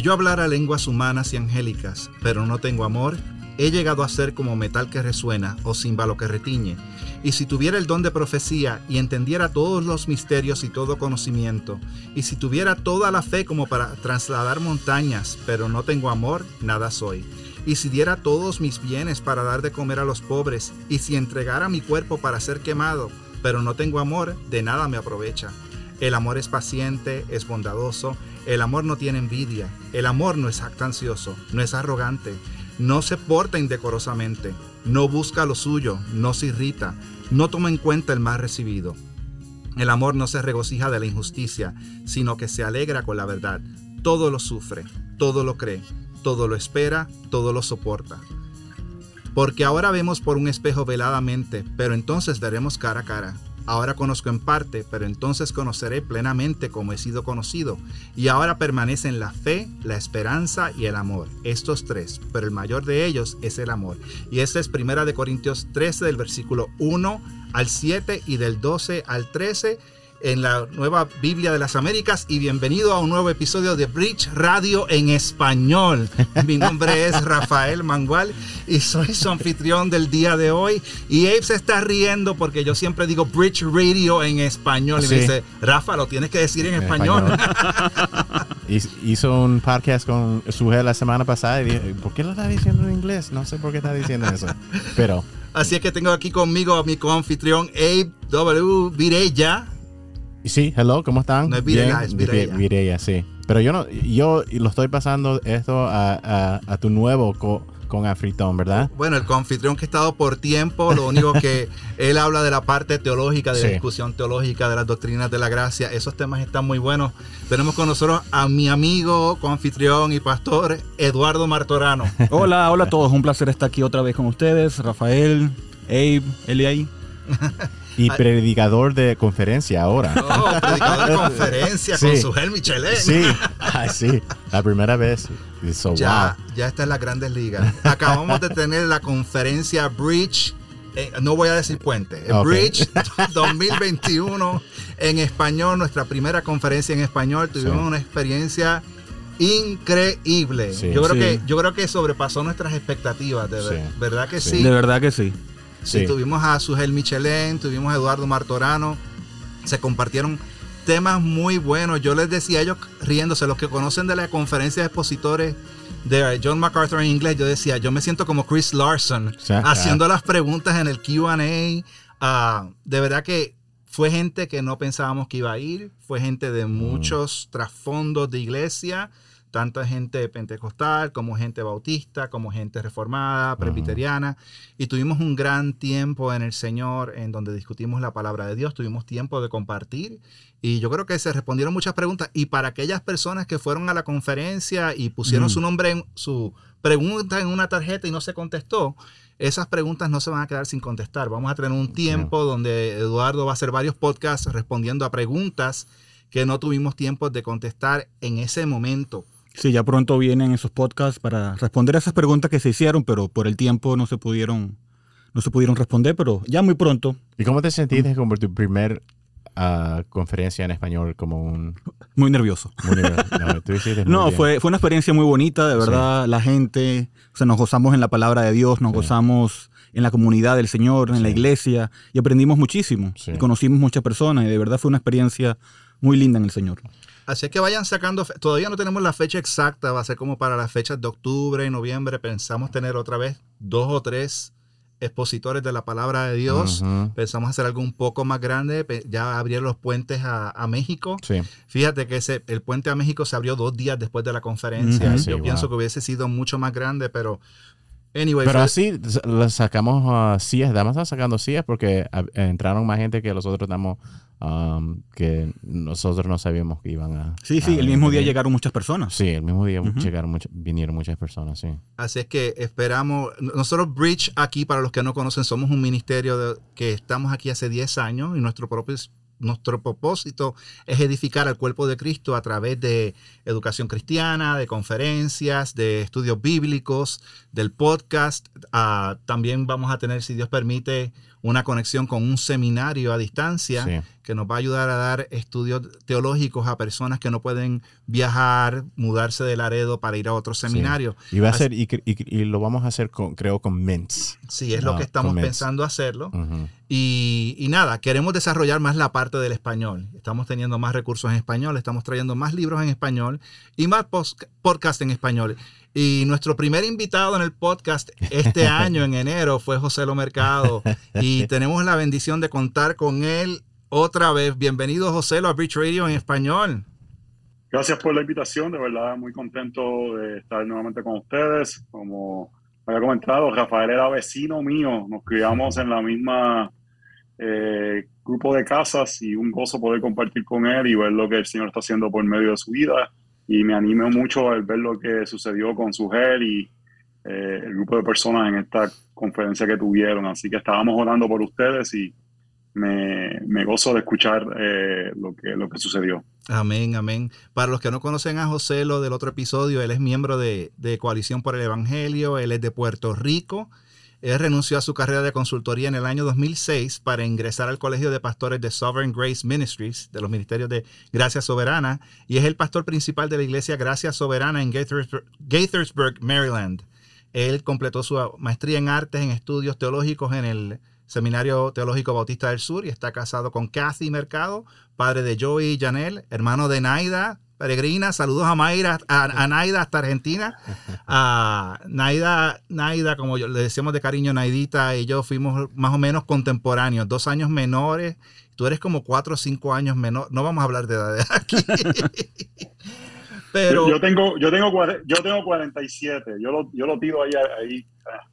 Si yo hablara lenguas humanas y angélicas, pero no tengo amor, he llegado a ser como metal que resuena o címbalo que retiñe. Y si tuviera el don de profecía y entendiera todos los misterios y todo conocimiento, y si tuviera toda la fe como para trasladar montañas, pero no tengo amor, nada soy. Y si diera todos mis bienes para dar de comer a los pobres, y si entregara mi cuerpo para ser quemado, pero no tengo amor, de nada me aprovecha. El amor es paciente, es bondadoso, el amor no tiene envidia, el amor no es actancioso, no es arrogante, no se porta indecorosamente, no busca lo suyo, no se irrita, no toma en cuenta el mal recibido. El amor no se regocija de la injusticia, sino que se alegra con la verdad. Todo lo sufre, todo lo cree, todo lo espera, todo lo soporta. Porque ahora vemos por un espejo veladamente, pero entonces veremos cara a cara. Ahora conozco en parte, pero entonces conoceré plenamente como he sido conocido. Y ahora permanecen la fe, la esperanza y el amor. Estos tres, pero el mayor de ellos es el amor. Y esta es primera de Corintios 13 del versículo 1 al 7 y del 12 al 13 en la nueva Biblia de las Américas y bienvenido a un nuevo episodio de Bridge Radio en español. Mi nombre es Rafael Mangual y soy su anfitrión del día de hoy. Y Abe se está riendo porque yo siempre digo Bridge Radio en español. Y me dice, Rafa, lo tienes que decir en, español. Hizo un podcast con su la semana pasada y dije, ¿por qué lo está diciendo en inglés? No sé por qué está diciendo eso. Pero... Así es que tengo aquí conmigo a mi coanfitrión Abe W. Virella. Sí, hello, ¿cómo están? No es Virella, es Virella. Virella, sí. Pero yo no, yo lo estoy pasando esto a, a, tu nuevo co, con anfitrión, ¿verdad? Bueno, el confitrión que ha estado por tiempo, lo único que él habla de la parte teológica, de la discusión teológica, de las doctrinas de la gracia, esos temas están muy buenos. Tenemos con nosotros a mi amigo, confitrión y pastor, Eduardo Martorano. Hola, hola a todos, un placer estar aquí otra vez con ustedes, Rafael, Abe, Eli y predicador de conferencia ahora. Oh, predicador de conferencia con su gel Michelin. Sí, sí, la primera vez. ya, ya está en las grandes ligas. Acabamos de tener la conferencia Bridge, eh, no voy a decir puente, Bridge 2021 en español, nuestra primera conferencia en español. Tuvimos una experiencia increíble. yo creo que yo creo que sobrepasó nuestras expectativas, de verdad que sí. De verdad que sí. Sí. Tuvimos a Sugel Michelén, tuvimos a Eduardo Martorano, se compartieron temas muy buenos. Yo les decía a ellos riéndose, los que conocen de la conferencia de expositores de John MacArthur en inglés, yo decía, yo me siento como Chris Larson haciendo las preguntas en el QA. Ah, de verdad que fue gente que no pensábamos que iba a ir, fue gente de mm. muchos trasfondos de iglesia tanta gente pentecostal como gente bautista, como gente reformada, presbiteriana, y tuvimos un gran tiempo en el Señor en donde discutimos la palabra de Dios, tuvimos tiempo de compartir y yo creo que se respondieron muchas preguntas y para aquellas personas que fueron a la conferencia y pusieron su nombre en su pregunta en una tarjeta y no se contestó, esas preguntas no se van a quedar sin contestar. Vamos a tener un tiempo donde Eduardo va a hacer varios podcasts respondiendo a preguntas que no tuvimos tiempo de contestar en ese momento. Sí, ya pronto vienen esos podcasts para responder a esas preguntas que se hicieron, pero por el tiempo no se pudieron, no se pudieron responder, pero ya muy pronto. ¿Y cómo te sentiste como tu primer uh, conferencia en español como un... Muy nervioso. Muy nervioso. No, fue, fue una experiencia muy bonita, de verdad. La gente, o sea, nos gozamos en la palabra de Dios, nos gozamos en la comunidad del Señor, en la iglesia, y aprendimos muchísimo. Y conocimos muchas personas, y de verdad fue una experiencia muy linda en el Señor. Así que vayan sacando, todavía no tenemos la fecha exacta, va a ser como para las fechas de octubre y noviembre. Pensamos tener otra vez dos o tres expositores de la palabra de Dios. Pensamos hacer algo un poco más grande. Ya abrieron los puentes a, México. Fíjate que ese, el puente a México se abrió dos días después de la conferencia. Yo pienso que hubiese sido mucho más grande, pero Anyway, pero así sacamos uh, sillas, estamos sacando sillas porque entraron más gente que nosotros estamos Um, que nosotros no sabíamos que iban a... Sí, sí, el mismo día llegaron muchas personas. Sí, el mismo día llegaron vinieron muchas personas, sí. Así es que esperamos, nosotros Bridge aquí, para los que no conocen, somos un ministerio que estamos aquí hace 10 años y nuestro propio nuestro propósito es edificar al cuerpo de Cristo a través de educación cristiana, de conferencias, de estudios bíblicos, del podcast. Ah, también vamos a tener, si Dios permite, una conexión con un seminario a distancia que nos va a ayudar a dar estudios teológicos a personas que no pueden viajar, mudarse de Laredo para ir a otro seminario. Y va a ser, y, lo vamos a hacer con, creo, con Ments. Sí, es lo que estamos pensando hacerlo. y, nada, queremos desarrollar más la parte del español. Estamos teniendo más recursos en español, estamos trayendo más libros en español y más podcast en español. Y nuestro primer invitado en el podcast este año, en enero, fue José Lo Mercado. Y tenemos la bendición de contar con él otra vez. Bienvenido, José, Lo a Bridge Radio en español. Gracias por la invitación, de verdad muy contento de estar nuevamente con ustedes. Como había comentado, Rafael era vecino mío, nos criamos en la misma eh, grupo de casas y un gozo poder compartir con él y ver lo que el Señor está haciendo por medio de su vida y me animó mucho al ver lo que sucedió con su gel y eh, el grupo de personas en esta conferencia que tuvieron. Así que estábamos orando por ustedes y me, me gozo de escuchar eh, lo, que, lo que sucedió. Amén, amén. Para los que no conocen a José, lo del otro episodio, él es miembro de, de Coalición por el Evangelio, él es de Puerto Rico. Él renunció a su carrera de consultoría en el año 2006 para ingresar al Colegio de Pastores de Sovereign Grace Ministries, de los Ministerios de Gracia Soberana, y es el pastor principal de la iglesia Gracia Soberana en Gaithersburg, Maryland. Él completó su maestría en artes en estudios teológicos en el Seminario Teológico Bautista del Sur y está casado con Kathy Mercado, padre de Joey y Janel, hermano de Naida, peregrina. Saludos a Mayra, a, Naida hasta Argentina. A Naida, Naida, como yo, le decimos de cariño, Naidita y yo fuimos más o menos contemporáneos, dos años menores. Tú eres como cuatro o cinco años menor. No vamos a hablar de edad aquí. Pero, yo, tengo, yo, tengo, yo tengo 47, yo lo, yo lo tiro ahí, ahí.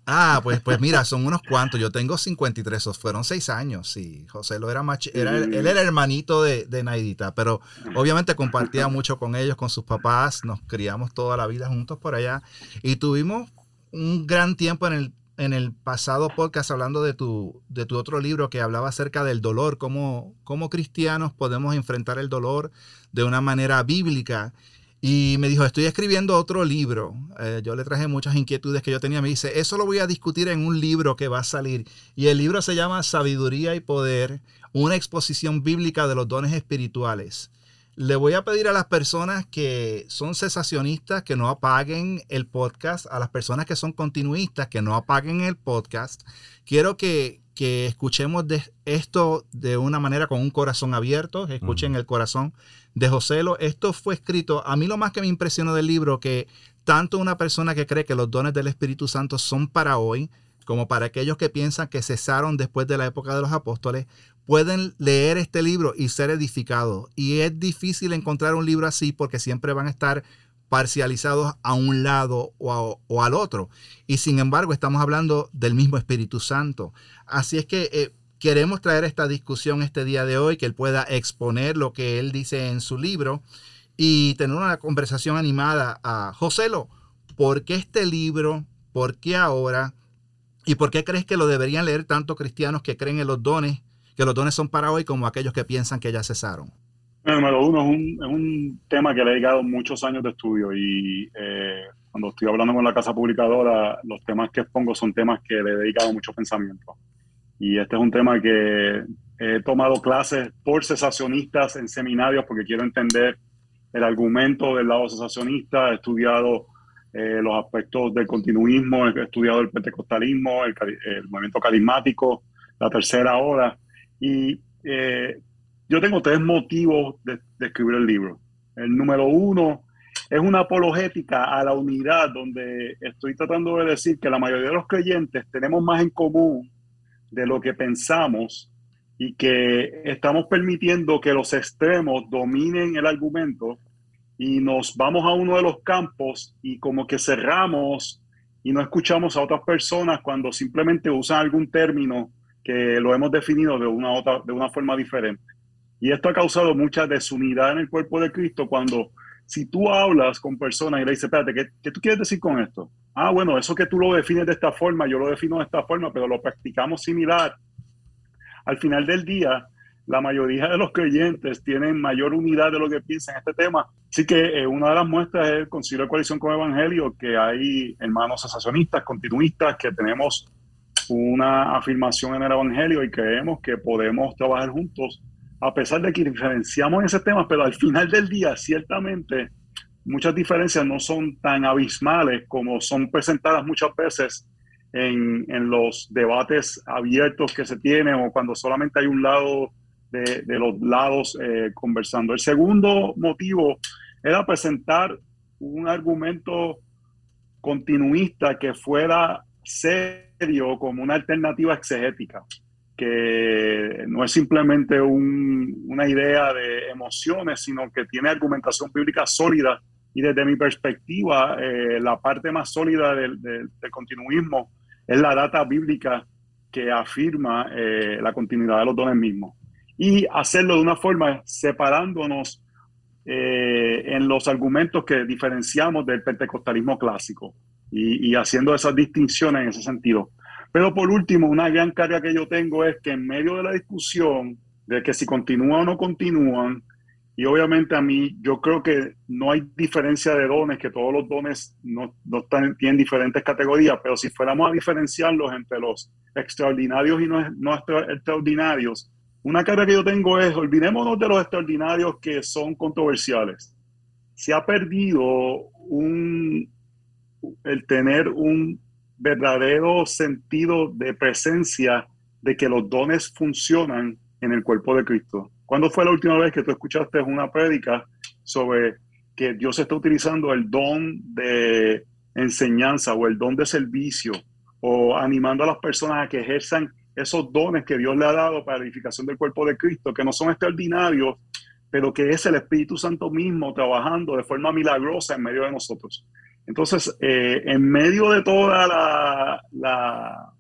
Ah, pues, pues mira, son unos cuantos. Yo tengo 53, fueron seis años, sí. José lo era más, era, él era hermanito de, de Naidita, pero obviamente compartía mucho con ellos, con sus papás, nos criamos toda la vida juntos por allá y tuvimos un gran tiempo en el, en el pasado podcast hablando de tu, de tu otro libro que hablaba acerca del dolor, cómo, cómo cristianos podemos enfrentar el dolor de una manera bíblica. Y me dijo, estoy escribiendo otro libro. Eh, yo le traje muchas inquietudes que yo tenía. Me dice, eso lo voy a discutir en un libro que va a salir. Y el libro se llama Sabiduría y Poder, una exposición bíblica de los dones espirituales. Le voy a pedir a las personas que son cesacionistas que no apaguen el podcast, a las personas que son continuistas que no apaguen el podcast. Quiero que, que escuchemos de esto de una manera con un corazón abierto, escuchen el corazón de José. Esto fue escrito, a mí lo más que me impresionó del libro, que tanto una persona que cree que los dones del Espíritu Santo son para hoy, como para aquellos que piensan que cesaron después de la época de los apóstoles, pueden leer este libro y ser edificados. Y es difícil encontrar un libro así porque siempre van a estar parcializados a un lado o, al otro. Y sin embargo, estamos hablando del mismo Espíritu Santo. Así es que eh, queremos traer esta discusión este día de hoy, que él pueda exponer lo que él dice en su libro y tener una conversación animada a Joselo. ¿Por qué este libro? ¿Por qué ahora? ¿Y por qué crees que lo deberían leer tanto cristianos que creen en los dones, que los dones son para hoy, como aquellos que piensan que ya cesaron? Número uno, es un, es un, tema que le he dedicado muchos años de estudio y eh, cuando estoy hablando con la casa publicadora, los temas que expongo son temas que le he dedicado mucho pensamiento. Y este es un tema que he tomado clases por cesacionistas en seminarios porque quiero entender el argumento del lado cesacionista, he estudiado eh, los aspectos del continuismo, he estudiado el pentecostalismo, el, el movimiento carismático, la tercera hora. Y eh, yo tengo tres motivos de, escribir el libro. El número uno es una apologética a la unidad, donde estoy tratando de decir que la mayoría de los creyentes tenemos más en común de lo que pensamos y que estamos permitiendo que los extremos dominen el argumento y nos vamos a uno de los campos y como que cerramos y no escuchamos a otras personas cuando simplemente usan algún término que lo hemos definido de una, otra, de una forma diferente. Y esto ha causado mucha desunidad en el cuerpo de Cristo cuando si tú hablas con personas y le dices, espérate, ¿qué, ¿qué, tú quieres decir con esto? Ah, bueno, eso que tú lo defines de esta forma, yo lo defino de esta forma, pero lo practicamos similar. Al final del día, la mayoría de los creyentes tienen mayor unidad de lo que piensan en este tema. Así que eh, una de las muestras es el Concilio de Coalición con Evangelio, que hay hermanos sensacionistas, continuistas, que tenemos una afirmación en el Evangelio y creemos que podemos trabajar juntos, a pesar de que diferenciamos en ese tema, pero al final del día, ciertamente, muchas diferencias no son tan abismales como son presentadas muchas veces en, en los debates abiertos que se tienen o cuando solamente hay un lado de, de los lados eh, conversando. El segundo motivo era presentar un argumento continuista que fuera serio como una alternativa exegética, que no es simplemente una idea de emociones, sino que tiene argumentación bíblica sólida. Y desde mi perspectiva, eh, la parte más sólida del, continuismo es la data bíblica que afirma eh, la continuidad de los dones mismos. Y hacerlo de una forma separándonos eh, en los argumentos que diferenciamos del pentecostalismo clásico y, haciendo esas distinciones en ese sentido. Pero por último, una gran carga que yo tengo es que en medio de la discusión de que si continúan o no continúan, y obviamente a mí yo creo que no hay diferencia de dones, que todos los dones no, no tienen diferentes categorías, pero si fuéramos a diferenciarlos entre los extraordinarios y no, no extraordinarios, una carga que yo tengo es, olvidémonos de los extraordinarios que son controversiales. Se ha perdido un, el tener un verdadero sentido de presencia de que los dones funcionan en el cuerpo de Cristo. ¿Cuándo fue la última vez que tú escuchaste una prédica sobre que Dios está utilizando el don de enseñanza o el don de servicio o animando a las personas a que ejerzan esos dones que Dios le ha dado para la edificación del cuerpo de Cristo, que no son extraordinarios, pero que es el Espíritu Santo mismo trabajando de forma milagrosa en medio de nosotros. Entonces, eh, en medio de toda la,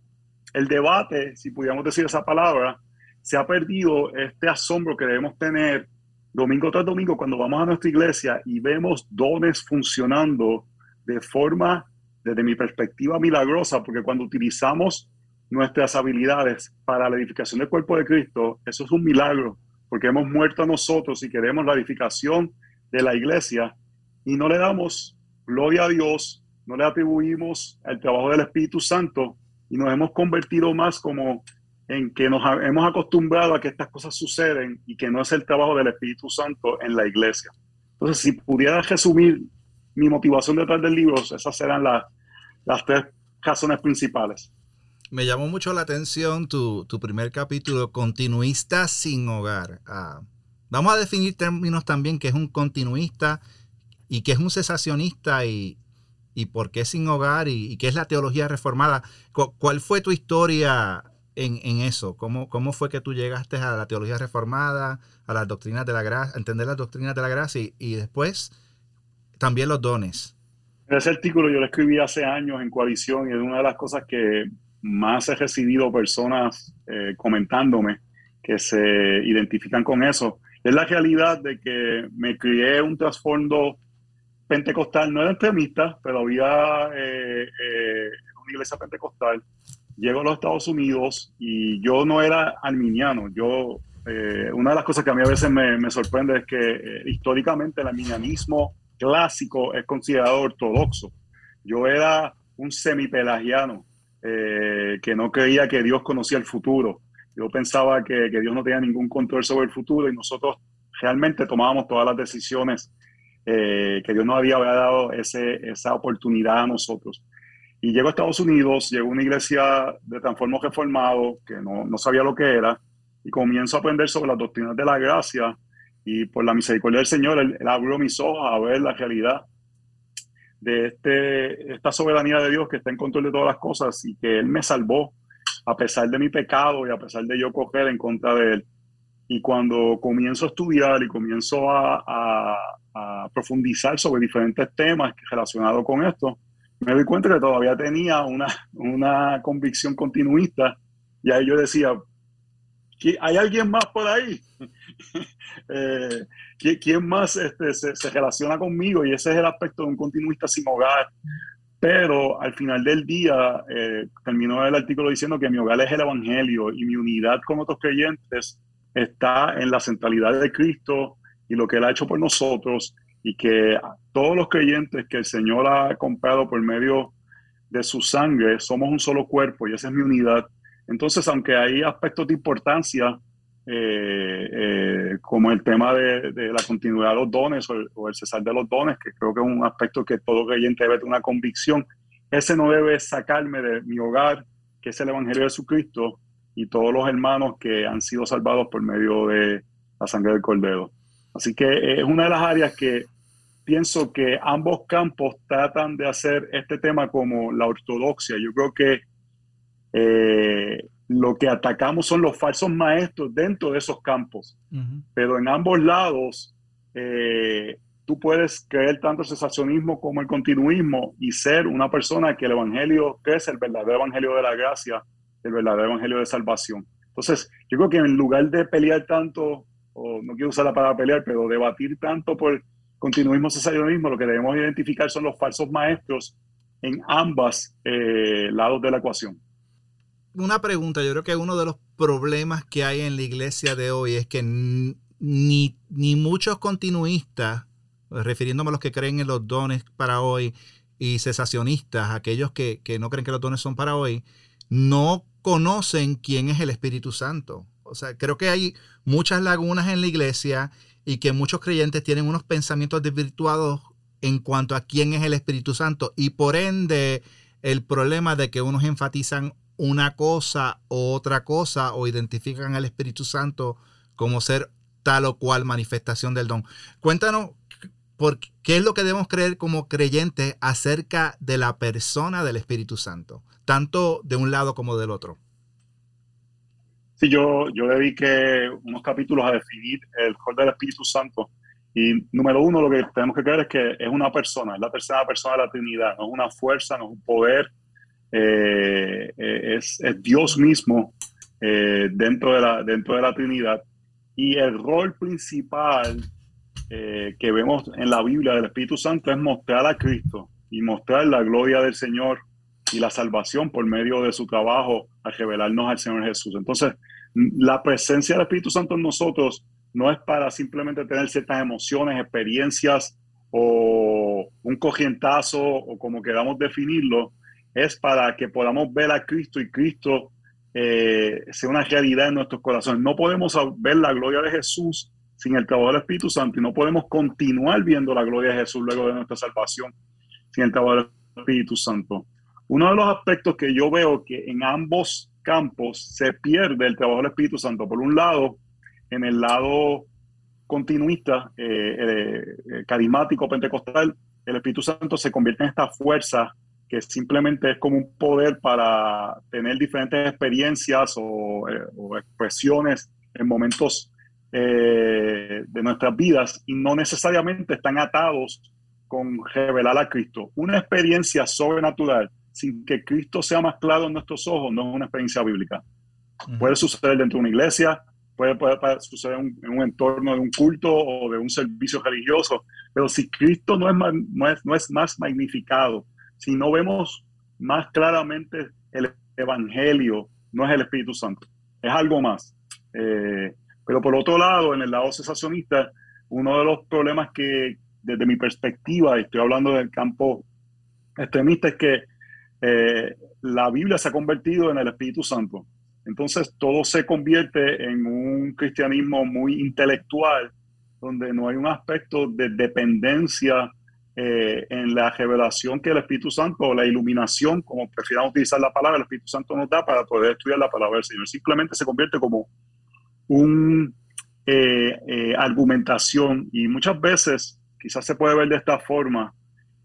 el debate, si pudiéramos decir esa palabra, se ha perdido este asombro que debemos tener domingo tras domingo cuando vamos a nuestra iglesia y vemos dones funcionando de forma, desde mi perspectiva, milagrosa, porque cuando utilizamos nuestras habilidades para la edificación del cuerpo de Cristo, eso es un milagro, porque hemos muerto a nosotros y queremos la edificación de la iglesia y no le damos gloria a Dios, no le atribuimos el trabajo del Espíritu Santo y nos hemos convertido más como en que nos hemos acostumbrado a que estas cosas suceden y que no es el trabajo del Espíritu Santo en la iglesia. Entonces, si pudiera resumir mi motivación detrás del libro, esas serán las tres razones principales. Me llamó mucho la atención tu, primer capítulo, Continuista sin hogar. Ah, vamos a definir términos también que es un continuista y que es un cesacionista y, por qué sin hogar y, qué es la teología reformada. ¿Cuál fue tu historia en, eso? ¿Cómo, ¿Cómo, fue que tú llegaste a la teología reformada, a las doctrinas de la gracia, a entender las doctrinas de la gracia y, después también los dones? Ese artículo yo lo escribí hace años en coalición y es una de las cosas que más he recibido personas eh, comentándome que se identifican con eso. Es la realidad de que me crié un trasfondo pentecostal, no era extremista, pero había eh, eh, una iglesia pentecostal. Llego a los Estados Unidos y yo no era arminiano. Yo, eh, una de las cosas que a mí a veces me, sorprende es que históricamente el arminianismo clásico es considerado ortodoxo. Yo era un semipelagiano que no creía que Dios conocía el futuro. Yo pensaba que, que Dios no tenía ningún control sobre el futuro y nosotros realmente tomábamos todas las decisiones eh, que Dios nos había dado ese, esa oportunidad a nosotros. Y llego a Estados Unidos, llego a una iglesia de transformo reformado, que no, no sabía lo que era, y comienzo a aprender sobre las doctrinas de la gracia, y por la misericordia del Señor, él, abrió mis ojos a ver la realidad de este, esta soberanía de Dios que está en control de todas las cosas y que Él me salvó a pesar de mi pecado y a pesar de yo coger en contra de Él. Y cuando comienzo a estudiar y comienzo a, profundizar sobre diferentes temas relacionados con esto, me doy cuenta que todavía tenía una, una convicción continuista y ahí yo decía, ¿hay alguien más por ahí? eh, ¿Quién más este, se, relaciona conmigo? Y ese es el aspecto de un continuista sin hogar. Pero al final del día eh, terminó el artículo diciendo que mi hogar es el Evangelio y mi unidad con otros creyentes está en la centralidad de Cristo y lo que Él ha hecho por nosotros y que todos los creyentes que el Señor ha comprado por medio de su sangre, somos un solo cuerpo y esa es mi unidad. Entonces, aunque hay aspectos de importancia, eh, eh, como el tema de, la continuidad de los dones o el, cesar de los dones, que creo que es un aspecto que todo creyente debe tener una convicción, ese no debe sacarme de mi hogar, que es el Evangelio de Jesucristo, y todos los hermanos que han sido salvados por medio de la sangre del Cordero. Así que es una de las áreas que pienso que ambos campos tratan de hacer este tema como la ortodoxia. Yo creo que eh, lo que atacamos son los falsos maestros dentro de esos campos, pero en ambos lados eh, tú puedes creer tanto el cesacionismo como el continuismo y ser una persona que el evangelio, que es el verdadero evangelio de la gracia, el verdadero evangelio de salvación. Entonces, yo creo que en lugar de pelear tanto, o no quiero usar la palabra pelear, pero debatir tanto por continuismo, cesacionismo, lo que debemos identificar son los falsos maestros en ambas eh, lados de la ecuación. Una pregunta, yo creo que uno de los problemas que hay en la iglesia de hoy es que ni, ni muchos continuistas, refiriéndome a los que creen en los dones para hoy, y cesacionistas, aquellos que, que no creen que los dones son para hoy, no conocen quién es el Espíritu Santo. O sea, creo que hay muchas lagunas en la iglesia y que muchos creyentes tienen unos pensamientos desvirtuados en cuanto a quién es el Espíritu Santo y por ende el problema de que unos enfatizan una cosa o otra cosa o identifican al Espíritu Santo como ser tal o cual manifestación del don. Cuéntanos por qué es lo que debemos creer como creyentes acerca de la persona del Espíritu Santo, tanto de un lado como del otro. Sí, yo, yo dediqué unos capítulos a definir el rol del Espíritu Santo. Y número uno, lo que tenemos que creer es que es una persona, es la tercera persona de la Trinidad, no es una fuerza, no es un poder, eh, eh, es, es, Dios mismo eh, dentro, de la, dentro de la Trinidad. Y el rol principal que vemos en la Biblia del Espíritu Santo es mostrar a Cristo y mostrar la gloria del Señor y la salvación por medio de su trabajo a revelarnos al Señor Jesús. Entonces, la presencia del Espíritu Santo en nosotros no es para simplemente tener ciertas emociones, experiencias o un cogientazo o como queramos definirlo, es para que podamos ver a Cristo y Cristo eh, sea una realidad en nuestros corazones. No podemos ver la gloria de Jesús sin el trabajo del Espíritu Santo y no podemos continuar viendo la gloria de Jesús luego de nuestra salvación sin el trabajo del Espíritu Santo. Uno de los aspectos que yo veo que en ambos campos se pierde el trabajo del Espíritu Santo. Por un lado, en el lado continuista, eh, eh, carismático, pentecostal, el Espíritu Santo se convierte en esta fuerza que simplemente es como un poder para tener diferentes experiencias o, eh, expresiones en momentos de nuestras vidas y no necesariamente están atados con revelar a Cristo. Una experiencia sobrenatural sin que Cristo sea más claro en nuestros ojos, no es una experiencia bíblica. Puede suceder dentro de una iglesia, puede, suceder en un entorno de un culto o de un servicio religioso, pero si Cristo no es, no es, no es más magnificado, si no vemos más claramente el Evangelio, no es el Espíritu Santo, es algo más. Eh, pero por otro lado, en el lado cesacionista, uno de los problemas que desde mi perspectiva, estoy hablando del campo extremista, es que eh, la Biblia se ha convertido en el Espíritu Santo. Entonces todo se convierte en un cristianismo muy intelectual, donde no hay un aspecto de dependencia eh, en la revelación que el Espíritu Santo o la iluminación, como prefieran utilizar la palabra, el Espíritu Santo nos da para poder estudiar la palabra del Señor. Simplemente se convierte como un eh, argumentación y muchas veces quizás se puede ver de esta forma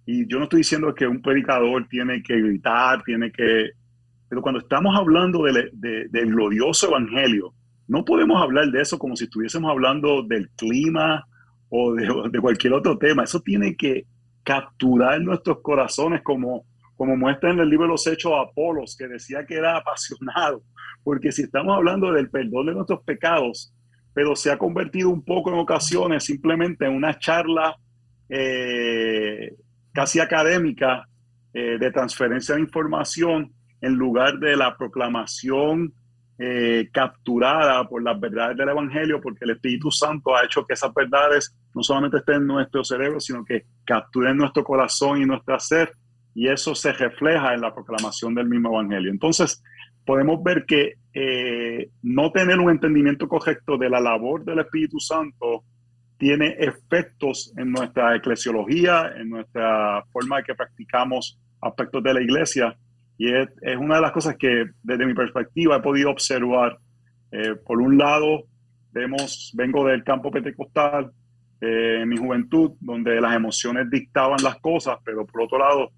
y yo no estoy diciendo que un predicador tiene que gritar, tiene que... Pero cuando estamos hablando del glorioso evangelio, no podemos hablar de eso como si estuviésemos hablando del clima o de, cualquier otro tema. Eso tiene que capturar nuestros corazones como, como muestra en el libro los Hechos Apolos, que decía que era apasionado. Porque si estamos hablando del perdón de nuestros pecados, pero se ha convertido un poco en ocasiones simplemente en una charla eh, casi académica eh, de transferencia de información en lugar de la proclamación eh, capturada por las verdades del Evangelio, porque el Espíritu Santo ha hecho que esas verdades no solamente estén en nuestro cerebro, sino que capturen nuestro corazón y nuestro ser y eso se refleja en la proclamación del mismo Evangelio. Entonces, podemos ver que eh, no tener un entendimiento correcto de la labor del Espíritu Santo tiene efectos en nuestra eclesiología, en nuestra forma de que practicamos aspectos de la iglesia. Y es, una de las cosas que desde mi perspectiva he podido observar. Eh, por un lado, vemos, vengo del campo pentecostal eh, en mi juventud, donde las emociones dictaban las cosas, pero por otro lado,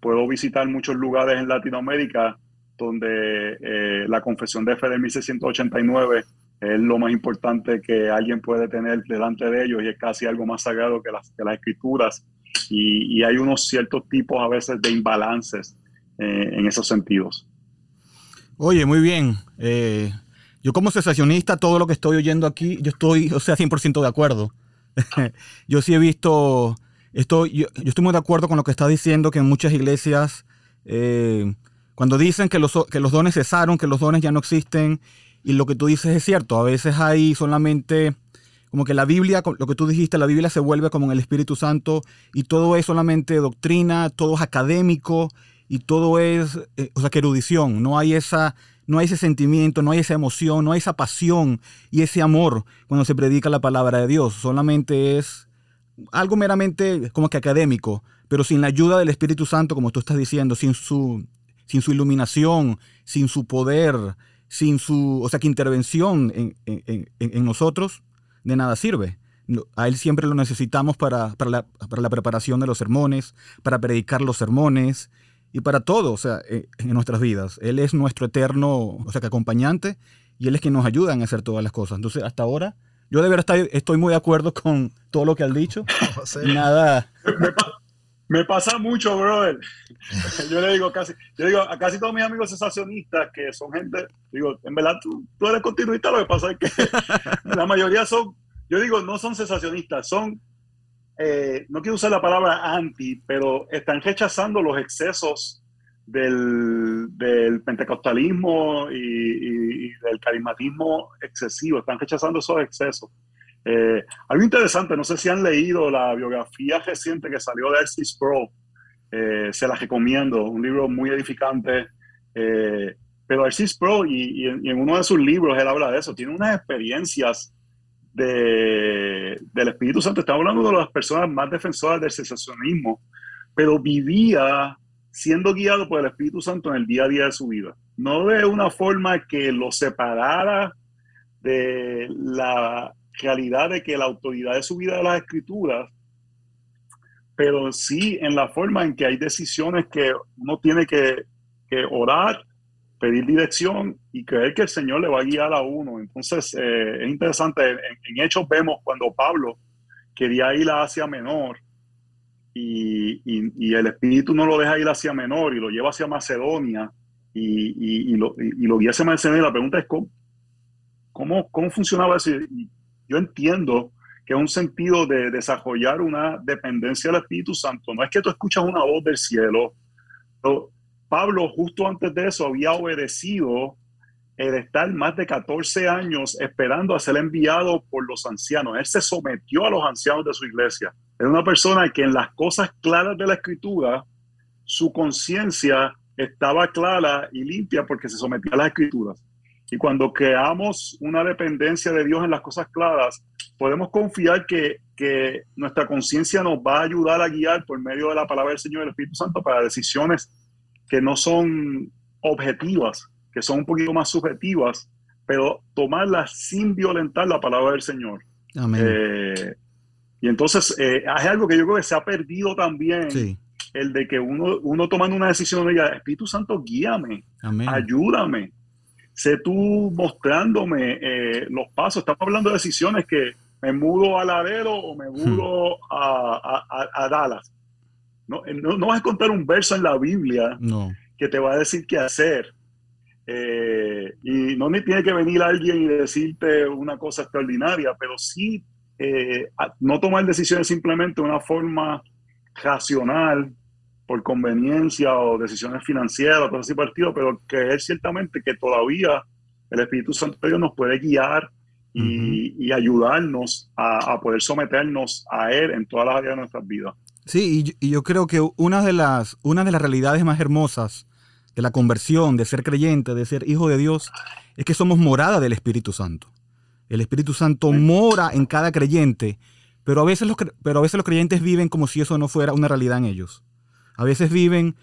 puedo visitar muchos lugares en Latinoamérica donde eh, la confesión de fe de 1689 es lo más importante que alguien puede tener delante de ellos y es casi algo más sagrado que las, que las escrituras. Y, hay unos ciertos tipos a veces de imbalances eh, en esos sentidos. Oye, muy bien. Eh, yo como sensacionista, todo lo que estoy oyendo aquí, yo estoy, o sea, 100% de acuerdo. yo sí he visto, estoy, yo, estoy muy de acuerdo con lo que está diciendo, que en muchas iglesias, eh, cuando dicen que los, que los dones cesaron, que los dones ya no existen, y lo que tú dices es cierto, a veces hay solamente, como que la Biblia, lo que tú dijiste, la Biblia se vuelve como en el Espíritu Santo, y todo es solamente doctrina, todo es académico, y todo es, eh, o sea, que erudición, no hay esa no hay ese sentimiento, no hay esa emoción, no hay esa pasión y ese amor cuando se predica la palabra de Dios. Solamente es algo meramente como que académico, pero sin la ayuda del Espíritu Santo, como tú estás diciendo, sin su, sin su iluminación, sin su poder, sin su, o sea, que intervención en, nosotros, de nada sirve. A Él siempre lo necesitamos para, para, la, para la preparación de los sermones, para predicar los sermones, y para todo, o sea, en nuestras vidas. Él es nuestro eterno, o sea, que acompañante y Él es quien nos ayuda a hacer todas las cosas. Entonces, hasta ahora, yo de verdad estoy, muy de acuerdo con todo lo que has dicho. Nada. Me, pasa mucho, brother. Yo le digo casi, yo digo a casi todos mis amigos sensacionistas que son gente, digo, en verdad tú, tú eres continuista, lo que pasa es que la mayoría son, yo digo, no son sensacionistas, son eh, no quiero usar la palabra anti, pero están rechazando los excesos del, pentecostalismo y, del carismatismo excesivo, están rechazando esos excesos. Eh, algo interesante, no sé si han leído la biografía reciente que salió de Arcis Pro, eh, se la recomiendo, un libro muy edificante. pero Arcis Pro, y, y, en uno de sus libros él habla de eso, tiene unas experiencias del Espíritu Santo. Estamos hablando de las personas más defensoras del sensacionismo, pero vivía siendo guiado por el Espíritu Santo en el día a día de su vida. No de una forma que lo separara de la realidad de que la autoridad de su vida de las escrituras, pero sí en la forma en que hay decisiones que uno tiene que, que orar pedir dirección y creer que el Señor le va a guiar a uno. Entonces, eh, es interesante, en, Hechos vemos cuando Pablo quería ir a Asia Menor y, el Espíritu no lo deja ir hacia Menor y lo lleva hacia Macedonia y, y lo, lo, guía hacia Macedonia. La pregunta es, ¿cómo, cómo, cómo funcionaba eso? yo entiendo que es un sentido de desarrollar una dependencia del Espíritu Santo. No es que tú escuchas una voz del cielo, Pablo justo antes de eso había obedecido el estar más de 14 años esperando a ser enviado por los ancianos. Él se sometió a los ancianos de su iglesia. Era una persona que en las cosas claras de la escritura, su conciencia estaba clara y limpia porque se sometía a las escrituras. Y cuando creamos una dependencia de Dios en las cosas claras, podemos confiar que, que nuestra conciencia nos va a ayudar a guiar por medio de la palabra del Señor y del Espíritu Santo para decisiones que no son objetivas, que son un poquito más subjetivas, pero tomarlas sin violentar la palabra del Señor. Amén. Eh, y entonces eh, es algo que yo creo que se ha perdido también, el de que uno, uno tomando una decisión diga, Espíritu Santo, guíame, ayúdame, sé tú mostrándome eh, los pasos. Estamos hablando de decisiones que me mudo a Laredo o me mudo hmm. a, a, a Dallas. Eh, no, no, vas a contar un verso en la Biblia que te va a decir qué hacer. Eh, y no ni tiene que venir alguien y decirte una cosa extraordinaria, pero sí eh, no tomar decisiones simplemente de una forma racional por conveniencia o decisiones financieras, cosas así partido, pero creer ciertamente que todavía el Espíritu Santo de Dios nos puede guiar y, ayudarnos a, a, poder someternos a Él en todas las áreas de nuestras vidas. Sí, y, yo creo que una de, las, una de las realidades más hermosas de la conversión, de ser creyente, de ser hijo de Dios, es que somos morada del Espíritu Santo. El Espíritu Santo mora en cada creyente, pero a veces los, pero a veces los creyentes viven como si eso no fuera una realidad en ellos. A veces viven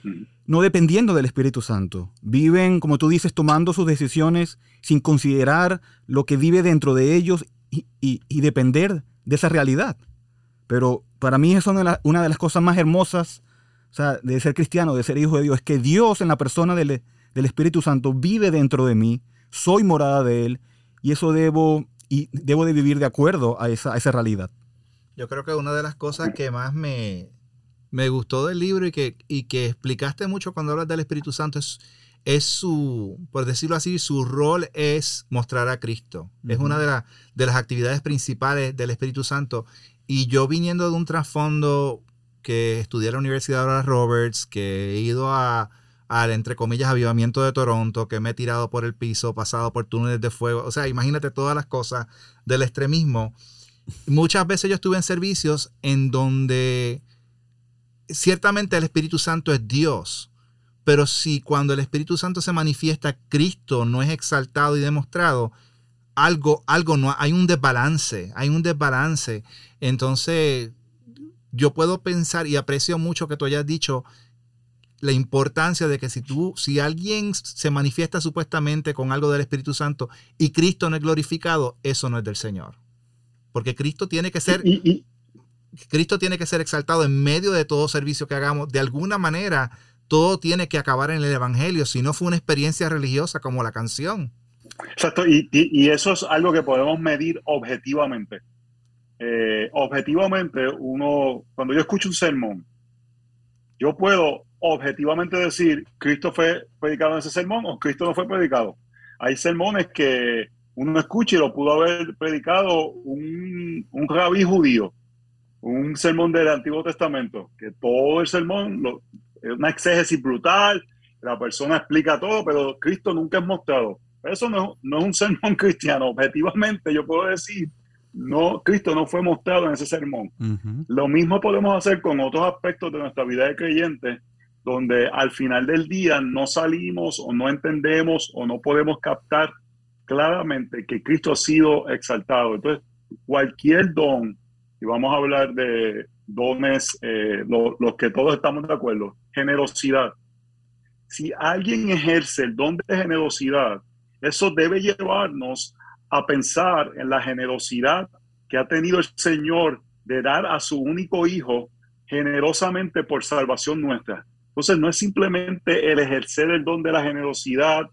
no dependiendo del Espíritu Santo. Viven, como tú dices, tomando sus decisiones sin considerar lo que vive dentro de ellos y, depender de esa realidad. Pero para mí eso es una de las cosas más hermosas de ser cristiano, de ser hijo de Dios, es que Dios en la persona del, Espíritu Santo vive dentro de mí, soy morada de Él, y eso debo, y debo de vivir de acuerdo a esa, esa realidad. Yo creo que una de las cosas que más me, me gustó del libro y que, y que explicaste mucho cuando hablas del Espíritu Santo es, es su, por decirlo así, su rol es mostrar a Cristo. Es una de, de las actividades principales del Espíritu Santo. Y yo viniendo de un trasfondo que estudié en la Universidad de Roberts, que he ido a, al, entre comillas, avivamiento de Toronto, que me he tirado por el piso, pasado por túneles de fuego. O sea, imagínate todas las cosas del extremismo. Muchas veces yo estuve en servicios en donde ciertamente el Espíritu Santo es Dios, pero si cuando el Espíritu Santo se manifiesta, Cristo no es exaltado y demostrado, algo, algo no, hay un desbalance, hay un desbalance. Entonces, yo puedo pensar y aprecio mucho que tú hayas dicho la importancia de que si tú, si alguien se manifiesta supuestamente con algo del Espíritu Santo y Cristo no es glorificado, eso no es del Señor. Porque Cristo tiene que ser, Cristo tiene que ser exaltado en medio de todo servicio que hagamos. De alguna manera, todo tiene que acabar en el Evangelio, si no fue una experiencia religiosa como la canción. Exacto, y eso es algo que podemos medir objetivamente. Eh, objetivamente, uno, cuando yo escucho un sermón, yo puedo objetivamente decir, Cristo fue predicado en ese sermón o Cristo no fue predicado. Hay sermones que uno escucha y lo pudo haber predicado un, un rabí judío, un sermón del Antiguo Testamento, que todo el sermón es una exégesis brutal, la persona explica todo, pero Cristo nunca es mostrado. Eso no, no es un sermón cristiano. Objetivamente yo puedo decir no, Cristo no fue mostrado en ese sermón. Lo mismo podemos hacer con otros aspectos de nuestra vida de creyente, donde al final del día no salimos o no entendemos o no podemos captar claramente que Cristo ha sido exaltado. Entonces, cualquier don, y vamos a hablar de dones, eh, los que todos estamos de acuerdo, generosidad. Si alguien ejerce el don de generosidad, eso debe llevarnos a pensar en la generosidad que ha tenido el Señor de dar a su único hijo generosamente por salvación nuestra. Entonces no es simplemente el ejercer el don de la generosidad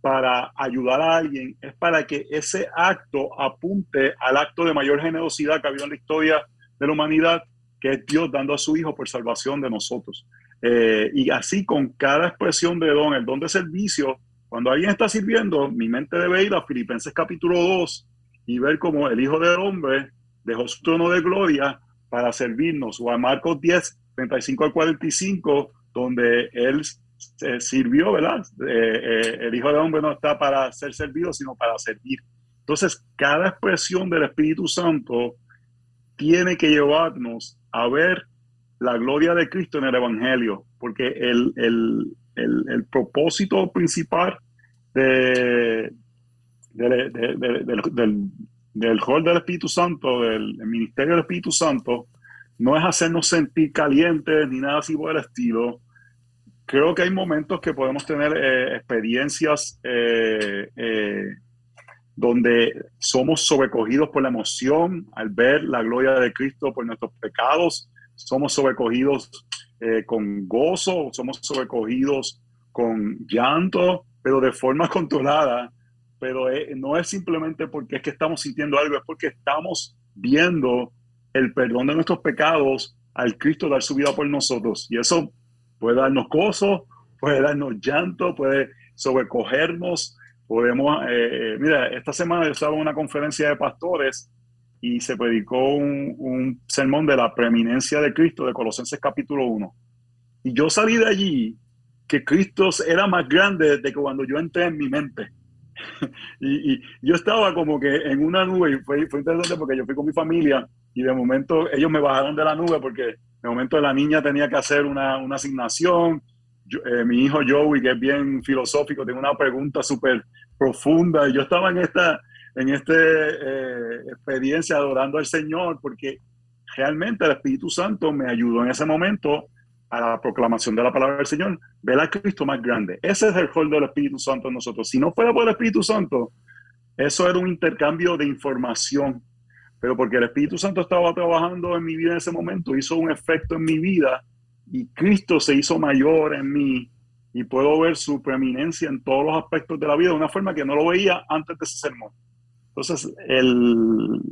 para ayudar a alguien, es para que ese acto apunte al acto de mayor generosidad que ha habido en la historia de la humanidad, que es Dios dando a su hijo por salvación de nosotros. Eh, y así con cada expresión de don, el don de servicio, cuando alguien está sirviendo, mi mente debe ir a Filipenses capítulo 2 y ver cómo el Hijo del Hombre dejó su trono de gloria para servirnos, o a Marcos 10, 35 al 45, donde él sirvió, ¿verdad? Eh, eh, el Hijo del Hombre no está para ser servido, sino para servir. Entonces, cada expresión del Espíritu Santo tiene que llevarnos a ver la gloria de Cristo en el Evangelio, porque el, el, el, propósito principal de, del, del rol del Espíritu Santo, del, ministerio del Espíritu Santo, no es hacernos sentir calientes ni nada así por el estilo. Creo que hay momentos que podemos tener eh, experiencias eh, eh, donde somos sobrecogidos por la emoción al ver la gloria de Cristo por nuestros pecados, somos sobrecogidos eh, con gozo, somos sobrecogidos con llanto, pero de forma controlada. Pero eh, no es simplemente porque es que estamos sintiendo algo, es porque estamos viendo el perdón de nuestros pecados al Cristo dar su vida por nosotros. Y eso puede darnos gozo, puede darnos llanto, puede sobrecogernos. Podemos, eh, mira, esta semana yo estaba en una conferencia de pastores y se predicó un, sermón de la preeminencia de Cristo de Colosenses capítulo 1. Y yo salí de allí que Cristo era más grande de que cuando yo entré en mi mente. y, yo estaba como que en una nube y fue, fue interesante porque yo fui con mi familia y de momento ellos me bajaron de la nube porque de momento la niña tenía que hacer una, asignación, eh, mi hijo Joey, que es bien filosófico, tiene una pregunta súper profunda, yo estaba en esta, en esta eh, experiencia adorando al Señor, porque realmente el Espíritu Santo me ayudó en ese momento a la proclamación de la palabra del Señor, ver a Cristo más grande. Ese es el rol del Espíritu Santo en nosotros. Si no fuera por el Espíritu Santo, eso era un intercambio de información, pero porque el Espíritu Santo estaba trabajando en mi vida en ese momento, hizo un efecto en mi vida y Cristo se hizo mayor en mí y puedo ver su preeminencia en todos los aspectos de la vida de una forma que no lo veía antes de ese sermón. Entonces, el,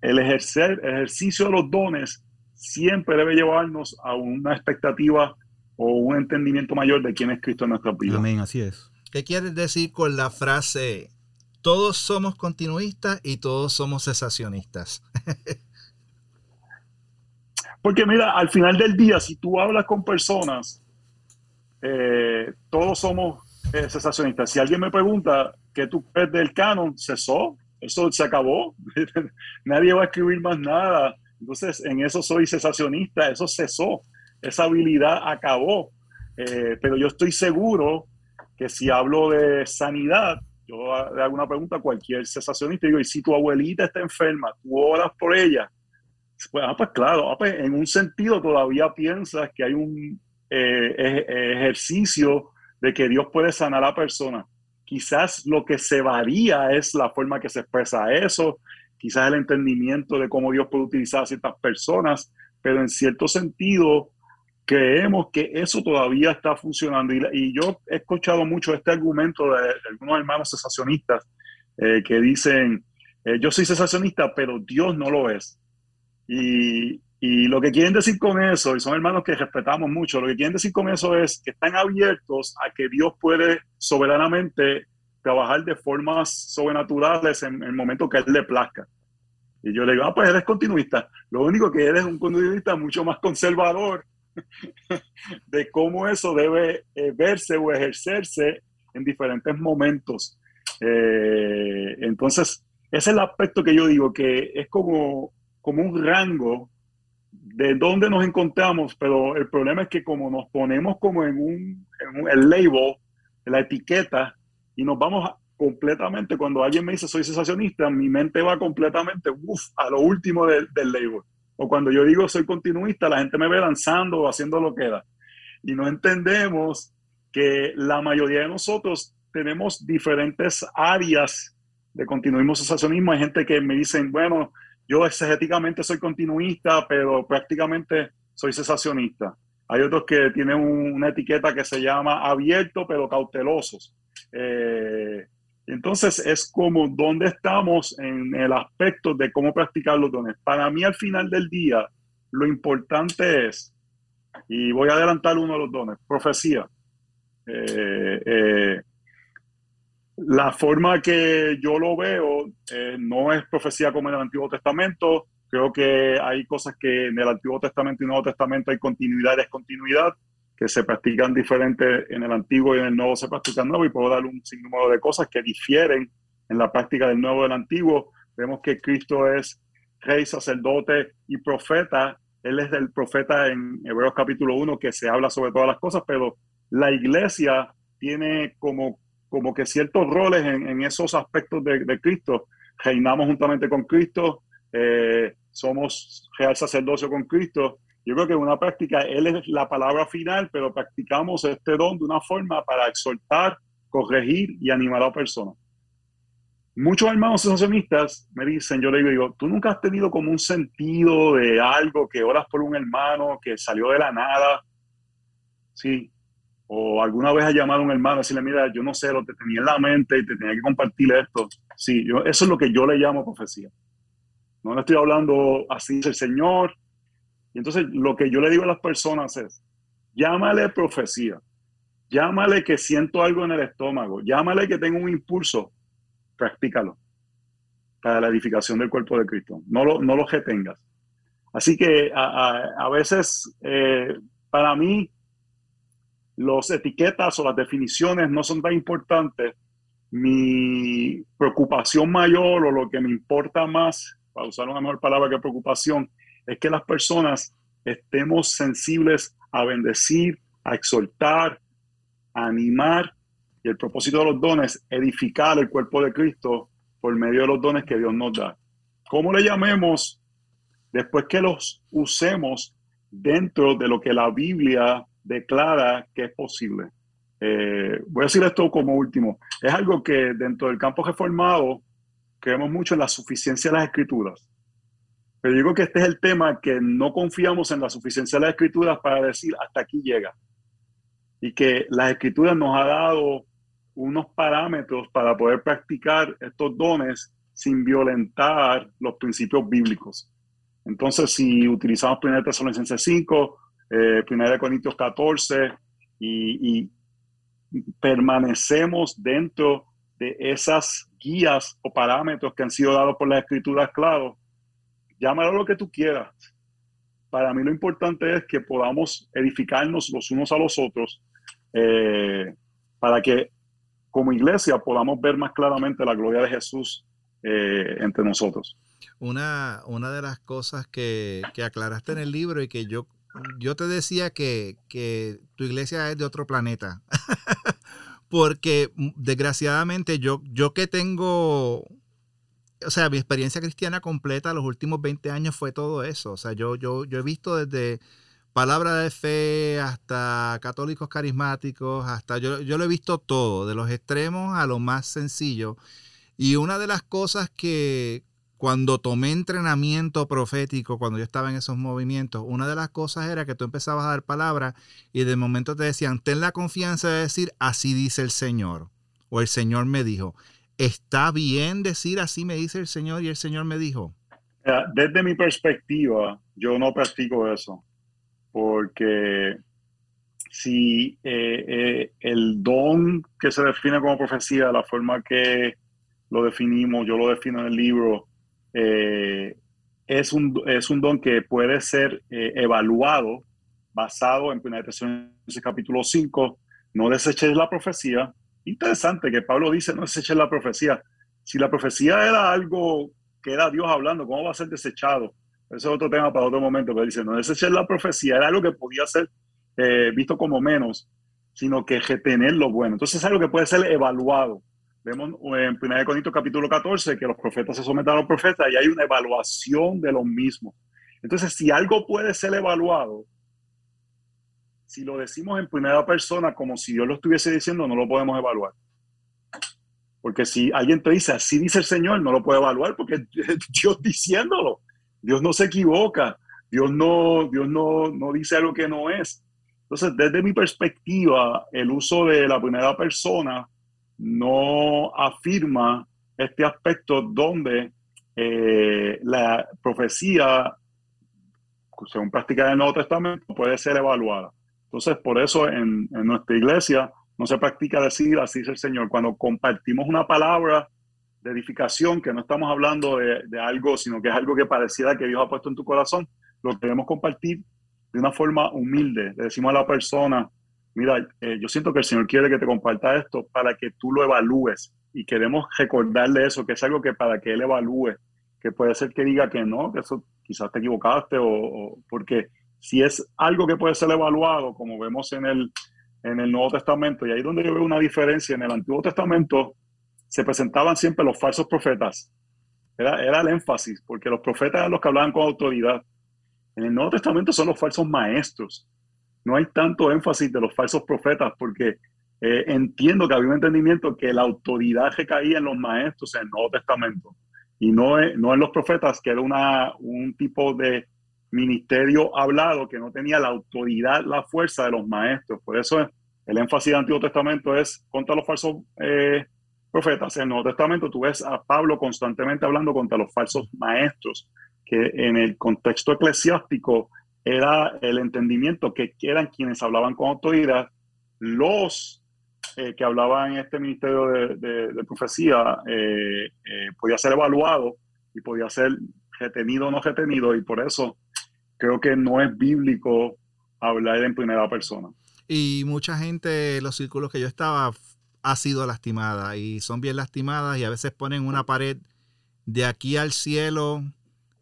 el ejercer, ejercicio de los dones siempre debe llevarnos a una expectativa o un entendimiento mayor de quién es Cristo en nuestra vida. Amén, así es. ¿Qué quieres decir con la frase, todos somos continuistas y todos somos cesacionistas? Porque mira, al final del día, si tú hablas con personas, eh, todos somos eh, cesacionistas. Si alguien me pregunta qué tú crees del canon, cesó, eso se acabó, nadie va a escribir más nada entonces, en eso soy cesacionista, eso cesó, esa habilidad acabó. Eh, pero yo estoy seguro que si hablo de sanidad, yo le hago una pregunta a cualquier cesacionista y digo, y si tu abuelita está enferma, tú oras por ella. Pues, ah, pues claro, ah, pues, en un sentido todavía piensas que hay un eh, ejercicio de que Dios puede sanar a la persona. Quizás lo que se varía es la forma que se expresa eso, quizás el entendimiento de cómo Dios puede utilizar a ciertas personas, pero en cierto sentido creemos que eso todavía está funcionando. Y, yo he escuchado mucho este argumento de, algunos hermanos cesacionistas eh, que dicen, eh, yo soy cesacionista, pero Dios no lo es. Y, y lo que quieren decir con eso, y son hermanos que respetamos mucho, lo que quieren decir con eso es que están abiertos a que Dios puede soberanamente trabajar de formas sobrenaturales en el momento que él le plazca. Y yo le digo, ah, pues eres continuista. Lo único que eres un continuista mucho más conservador de cómo eso debe eh, verse o ejercerse en diferentes momentos. Eh, entonces, ese es el aspecto que yo digo, que es como, como un rango de dónde nos encontramos, pero el problema es que como nos ponemos como en un, en el label, la etiqueta, y nos vamos completamente, cuando alguien me dice soy sensacionista, mi mente va completamente a lo último del label. O cuando yo digo soy continuista, la gente me ve lanzando o haciendo lo que da. Y no entendemos que la mayoría de nosotros tenemos diferentes áreas de continuismo sensacionismo. Hay gente que me dicen, bueno, yo exegéticamente soy continuista, pero prácticamente soy sensacionista. Hay otros que tienen una etiqueta que se llama abierto, pero cautelosos. Eh, entonces es como dónde estamos en el aspecto de cómo practicar los dones. Para mí al final del día, lo importante es, y voy a adelantar uno de los dones, profecía. Eh, eh, la forma que yo lo veo no es profecía como en el Antiguo Testamento. Creo que hay cosas que en el Antiguo Testamento y Nuevo Testamento hay continuidad y descontinuidad que se practican diferentes en el antiguo y en el nuevo se practican nuevo y puedo dar un sinnúmero de cosas que difieren en la práctica del nuevo y del antiguo. Vemos que Cristo es rey, sacerdote y profeta. Él es el profeta en Hebreos capítulo 1 que se habla sobre todas las cosas, pero la iglesia tiene como, como que ciertos roles en, esos aspectos de, Cristo. Reinamos juntamente con Cristo, eh, somos real sacerdocio con Cristo yo creo que una práctica, Él es la palabra final, pero practicamos este don de una forma para exhortar, corregir y animar a la persona. Muchos hermanos sensacionistas me dicen, yo le digo, tú nunca has tenido como un sentido de algo que oras por un hermano que salió de la nada, ¿sí? O alguna vez has llamado a un hermano y decirle, mira, yo no sé, lo que tenía en la mente y te tenía que compartir esto. Sí, yo, eso es lo que yo le llamo profecía. No le estoy hablando así el Señor, y entonces lo que yo le digo a las personas es, llámale profecía, llámale que siento algo en el estómago, llámale que tengo un impulso, practícalo para la edificación del cuerpo de Cristo. No lo, no lo tengas. Así que a, veces, eh, para mí, las etiquetas o las definiciones no son tan importantes. Mi preocupación mayor o lo que me importa más, para usar una mejor palabra que preocupación, es que las personas estemos sensibles a bendecir, a exhortar, a animar. Y el propósito de los dones, edificar el cuerpo de Cristo por medio de los dones que Dios nos da. ¿Cómo le llamemos? Después que los usemos dentro de lo que la Biblia declara que es posible. Eh, voy a decir esto como último. Es algo que dentro del campo reformado creemos mucho en la suficiencia de las escrituras. Pero digo que este es el tema que no confiamos en la suficiencia de las escrituras para decir hasta aquí llega. Y que las escrituras nos ha dado unos parámetros para poder practicar estos dones sin violentar los principios bíblicos. Entonces, si utilizamos 1 Tesalonicenses 5, eh, 1 Corintios 14 y, y permanecemos dentro de esas guías o parámetros que han sido dados por las escrituras, claro, llámalo lo que tú quieras. Para mí lo importante es que podamos edificarnos los unos a los otros eh, para que como iglesia podamos ver más claramente la gloria de Jesús eh, entre nosotros. Una, una de las cosas que, que, aclaraste en el libro y que yo, yo te decía que, que tu iglesia es de otro planeta. Porque mm, desgraciadamente yo, yo que tengo, o sea, mi experiencia cristiana completa los últimos 20 años fue todo eso. O sea, yo, yo, yo he visto desde palabra de fe hasta católicos carismáticos, hasta yo, yo lo he visto todo, de los extremos a lo más sencillo. Y una de las cosas que cuando tomé entrenamiento profético, cuando yo estaba en esos movimientos, una de las cosas era que tú empezabas a dar palabras y de momento te decían, ten la confianza de decir, así dice el Señor. O el Señor me dijo, ¿está bien decir así me dice el Señor y el Señor me dijo? Desde mi perspectiva, yo no practico eso porque si eh, eh, el don que se define como profecía, la forma que lo definimos, yo lo defino en el libro, eh, es, un, es un don que puede ser evaluado basado en 1 Tesalonicenses capítulo 5, no deseches la profecía. Interesante que Pablo dice, no deseches la profecía. Si la profecía era algo que era Dios hablando, ¿cómo va a ser desechado? Eso es otro tema para otro momento, pero dice, no echar la profecía, era algo que podía ser eh, visto como menos, sino que retener lo bueno. Entonces es algo que puede ser evaluado. Vemos en 1 Corintios capítulo 14 que los profetas se someten a los profetas y hay una evaluación de los mismos. Entonces, si algo puede ser evaluado, si lo decimos en primera persona como si Dios lo estuviese diciendo, no lo podemos evaluar. Porque si alguien te dice, así dice el Señor, no lo puede evaluar porque Dios diciéndolo. Dios no se equivoca, Dios no, Dios no, no dice algo que no es. Entonces, desde mi perspectiva, el uso de la primera persona no afirma este aspecto donde eh, la profecía, según práctica del Nuevo Testamento, puede ser evaluada. Entonces, por eso en, en nuestra iglesia no se practica decir así es el Señor. Cuando compartimos una palabra de edificación, que no estamos hablando de, algo, sino que es algo que pareciera que Dios ha puesto en tu corazón, lo queremos compartir de una forma humilde. Le decimos a la persona, mira, eh, yo siento que el Señor quiere que te comparta esto para que tú lo evalúes y queremos recordarle eso, que es algo que para que Él evalúe, que puede ser que diga que no, que eso quizás te equivocaste o, porque si es algo que puede ser evaluado, como vemos en el, en el Nuevo Testamento, y ahí donde yo veo una diferencia, en el Antiguo Testamento se presentaban siempre los falsos profetas. Era, era el énfasis, porque los profetas eran los que hablaban con autoridad. En el Nuevo Testamento son los falsos maestros. No hay tanto énfasis de los falsos profetas, porque eh, entiendo que había un entendimiento que la autoridad recaía en los maestros en el Nuevo Testamento y no, no en los profetas, que era una, un tipo de ministerio hablado que no tenía la autoridad, la fuerza de los maestros. Por eso el énfasis del Antiguo Testamento es contra los falsos eh, profetas. En el Nuevo Testamento tú ves a Pablo constantemente hablando contra los falsos maestros, que en el contexto eclesiástico era el entendimiento que eran quienes hablaban con autoridad, los eh, que hablaban en este ministerio de, profecía eh, podía ser evaluado y podía ser retenido o no retenido, y por eso creo que no es bíblico hablar en primera persona. Y mucha gente, los círculos que yo estaba, ha sido lastimada y son bien lastimadas y a veces ponen una pared de aquí al cielo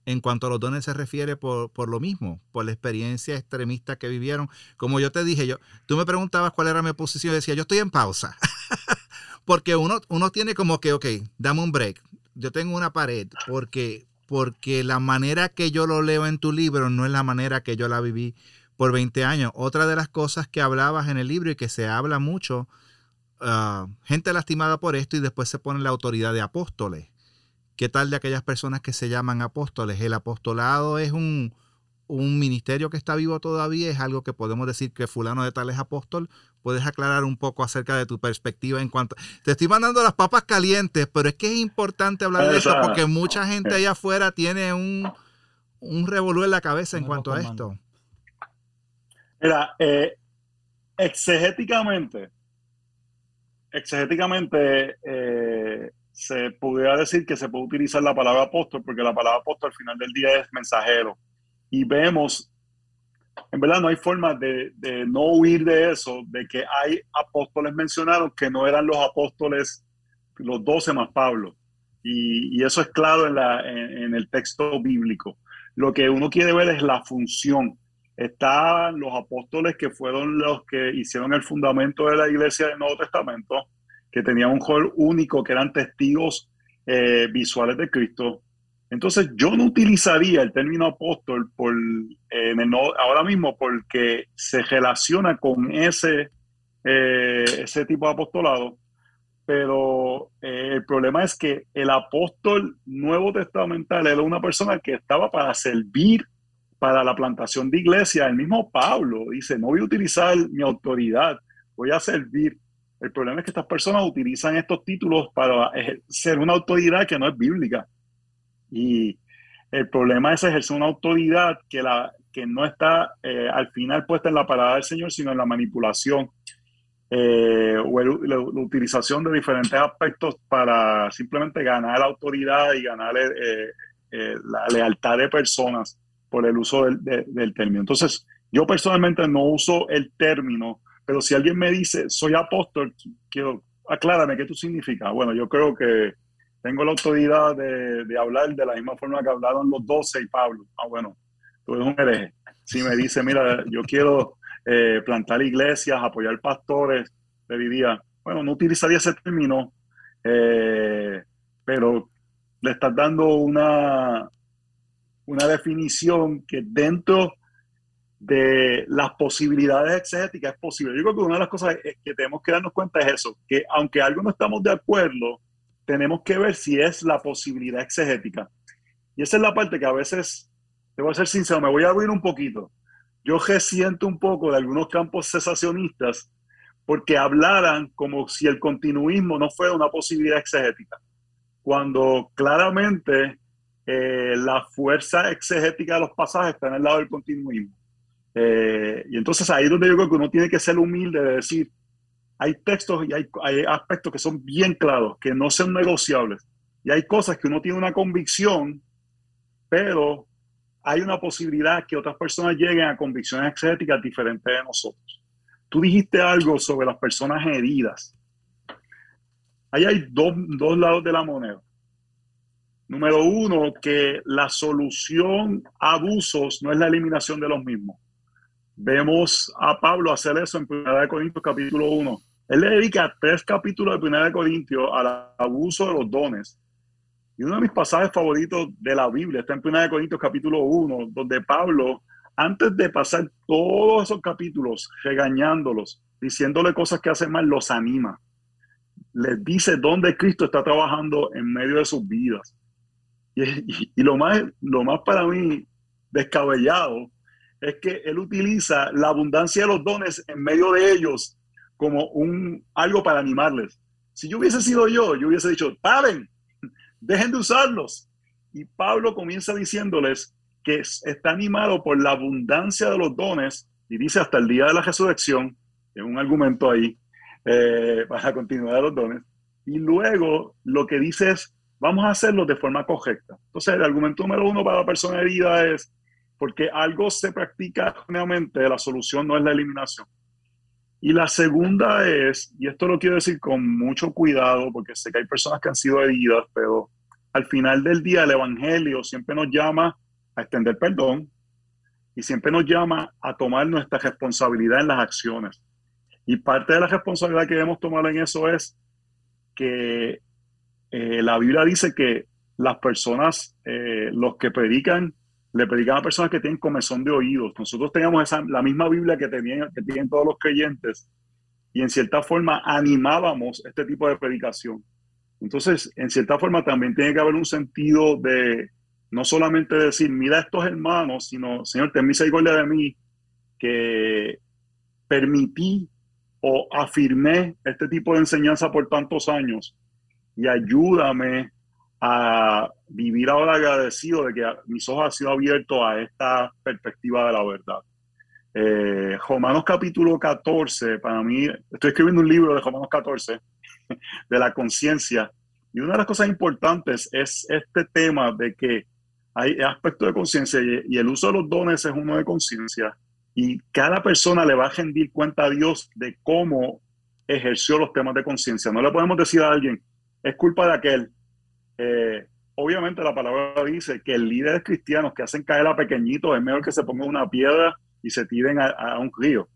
en cuanto a los dones se refiere por, por, lo mismo, por la experiencia extremista que vivieron. Como yo te dije, yo, tú me preguntabas cuál era mi posición, decía, yo estoy en pausa. porque uno, uno tiene como que, ok, dame un break. Yo tengo una pared porque, porque la manera que yo lo leo en tu libro no es la manera que yo la viví por 20 años. Otra de las cosas que hablabas en el libro y que se habla mucho, ah, gente lastimada por esto y después se pone la autoridad de apóstoles. ¿Qué tal de aquellas personas que se llaman apóstoles? El apostolado es un, un ministerio que está vivo todavía, es algo que podemos decir que fulano de tal es apóstol. ¿Puedes aclarar un poco acerca de tu perspectiva en cuanto... Te estoy mandando las papas calientes, pero es que es importante hablar de esto porque mucha gente allá afuera tiene un, un revolú en la cabeza en cuanto a esto. Mira, eh, exegéticamente, exegéticamente eh, se pudiera decir que se puede utilizar la palabra apóstol porque la palabra apóstol al final del día es mensajero. Y vemos, en verdad no hay forma de, no huir de eso, de que hay apóstoles mencionados que no eran los apóstoles, los doce más Pablo. Y, eso es claro en, el texto bíblico. Lo que uno quiere ver es la función. Están los apóstoles que fueron los que hicieron el fundamento de la iglesia del Nuevo Testamento, que tenían un rol único, que eran testigos eh, visuales de Cristo. Entonces, yo no utilizaría el término apóstol por, en el, ahora mismo porque se relaciona con ese, eh, ese tipo de apostolado, pero eh, el problema es que el apóstol nuevo testamental era una persona que estaba para servir para la plantación de iglesia. El mismo Pablo dice, no voy a utilizar mi autoridad, voy a servir. El problema es que estas personas utilizan estos títulos para ser una autoridad que no es bíblica. Y el problema es ejercer una autoridad que, la, que no está eh, al final puesta en la parada del Señor, sino en la manipulación eh, o la, utilización de diferentes aspectos para simplemente ganar la autoridad y ganar eh, la lealtad de personas por el uso del, del, término. Entonces, yo personalmente no uso el término, pero si alguien me dice, soy apóstol, quiero, aclárame qué tú significa. Bueno, yo creo que tengo la autoridad de, hablar de la misma forma que hablaron los doce y Pablo. Ah, bueno, tú eres un hereje. Si me dice, mira, yo quiero eh, plantar iglesias, apoyar pastores, le diría, bueno, no utilizaría ese término, eh, pero le estás dando una, una definición que dentro de las posibilidades exegéticas es posible. Yo creo que una de las cosas que tenemos que darnos cuenta es eso, que aunque algo no estamos de acuerdo, tenemos que ver si es la posibilidad exegética. Y esa es la parte que a veces, te voy a ser sincero, me voy a abrir un poquito. Yo resiento un poco de algunos campos cesacionistas porque hablaran como si el continuismo no fuera una posibilidad exegética, cuando claramente eh, la fuerza exegética de los pasajes está en el lado del continuismo. Eh, y entonces ahí es donde yo creo que uno tiene que ser humilde de decir, hay textos y hay, aspectos que son bien claros, que no son negociables. Y hay cosas que uno tiene una convicción, pero hay una posibilidad que otras personas lleguen a convicciones exéticas diferentes de nosotros. Tú dijiste algo sobre las personas heridas. Ahí hay dos, dos lados de la moneda. Número uno, que la solución a abusos no es la eliminación de los mismos. Vemos a Pablo hacer eso en 1 Corintios capítulo 1. Él le dedica tres capítulos de 1 Corintios al abuso de los dones. Y uno de mis pasajes favoritos de la Biblia está en 1 Corintios capítulo 1, donde Pablo, antes de pasar todos esos capítulos regañándolos, diciéndole cosas que hacen mal, los anima. Les dice dónde Cristo está trabajando en medio de sus vidas. Y, y lo, más, lo más para mí descabellado es que él utiliza la abundancia de los dones en medio de ellos como un, algo para animarles. Si yo hubiese sido yo, yo hubiese dicho, paren, dejen de usarlos. Y Pablo comienza diciéndoles que está animado por la abundancia de los dones, y dice hasta el día de la resurrección, es un argumento ahí, eh, para de los dones. Y luego lo que dice es, vamos a hacerlo de forma correcta. Entonces, el argumento número uno para la persona herida es, porque algo se practica nuevamente, la solución no es la eliminación. Y la segunda es, y esto lo quiero decir con mucho cuidado, porque sé que hay personas que han sido heridas, pero al final del día el Evangelio siempre nos llama a extender perdón y siempre nos llama a tomar nuestra responsabilidad en las acciones. Y parte de la responsabilidad que debemos tomar en eso es que eh, la Biblia dice que las personas, eh, los que predican, le predican a personas que tienen comezón de oídos. Nosotros teníamos esa, la misma Biblia que, tenían, que tienen todos los creyentes y en cierta forma animábamos este tipo de predicación. Entonces, en cierta forma también tiene que haber un sentido de no solamente decir, mira a estos hermanos, sino, Señor, ten misericordia de mí, que permití o afirmé este tipo de enseñanza por tantos años y ayúdame a vivir ahora agradecido de que mis ojos han sido abiertos a esta perspectiva de la verdad. Eh, Romanos capítulo 14, para mí, estoy escribiendo un libro de Romanos 14, de la conciencia, y una de las cosas importantes es este tema de que hay aspectos de conciencia y, el uso de los dones es uno de conciencia, y cada persona le va a rendir cuenta a Dios de cómo ejerció los temas de conciencia. No le podemos decir a alguien, es culpa de aquel. Eh, obviamente la palabra dice que el líder cristianos que hacen caer a pequeñitos es mejor que se ponga una piedra y se tiren a, un río.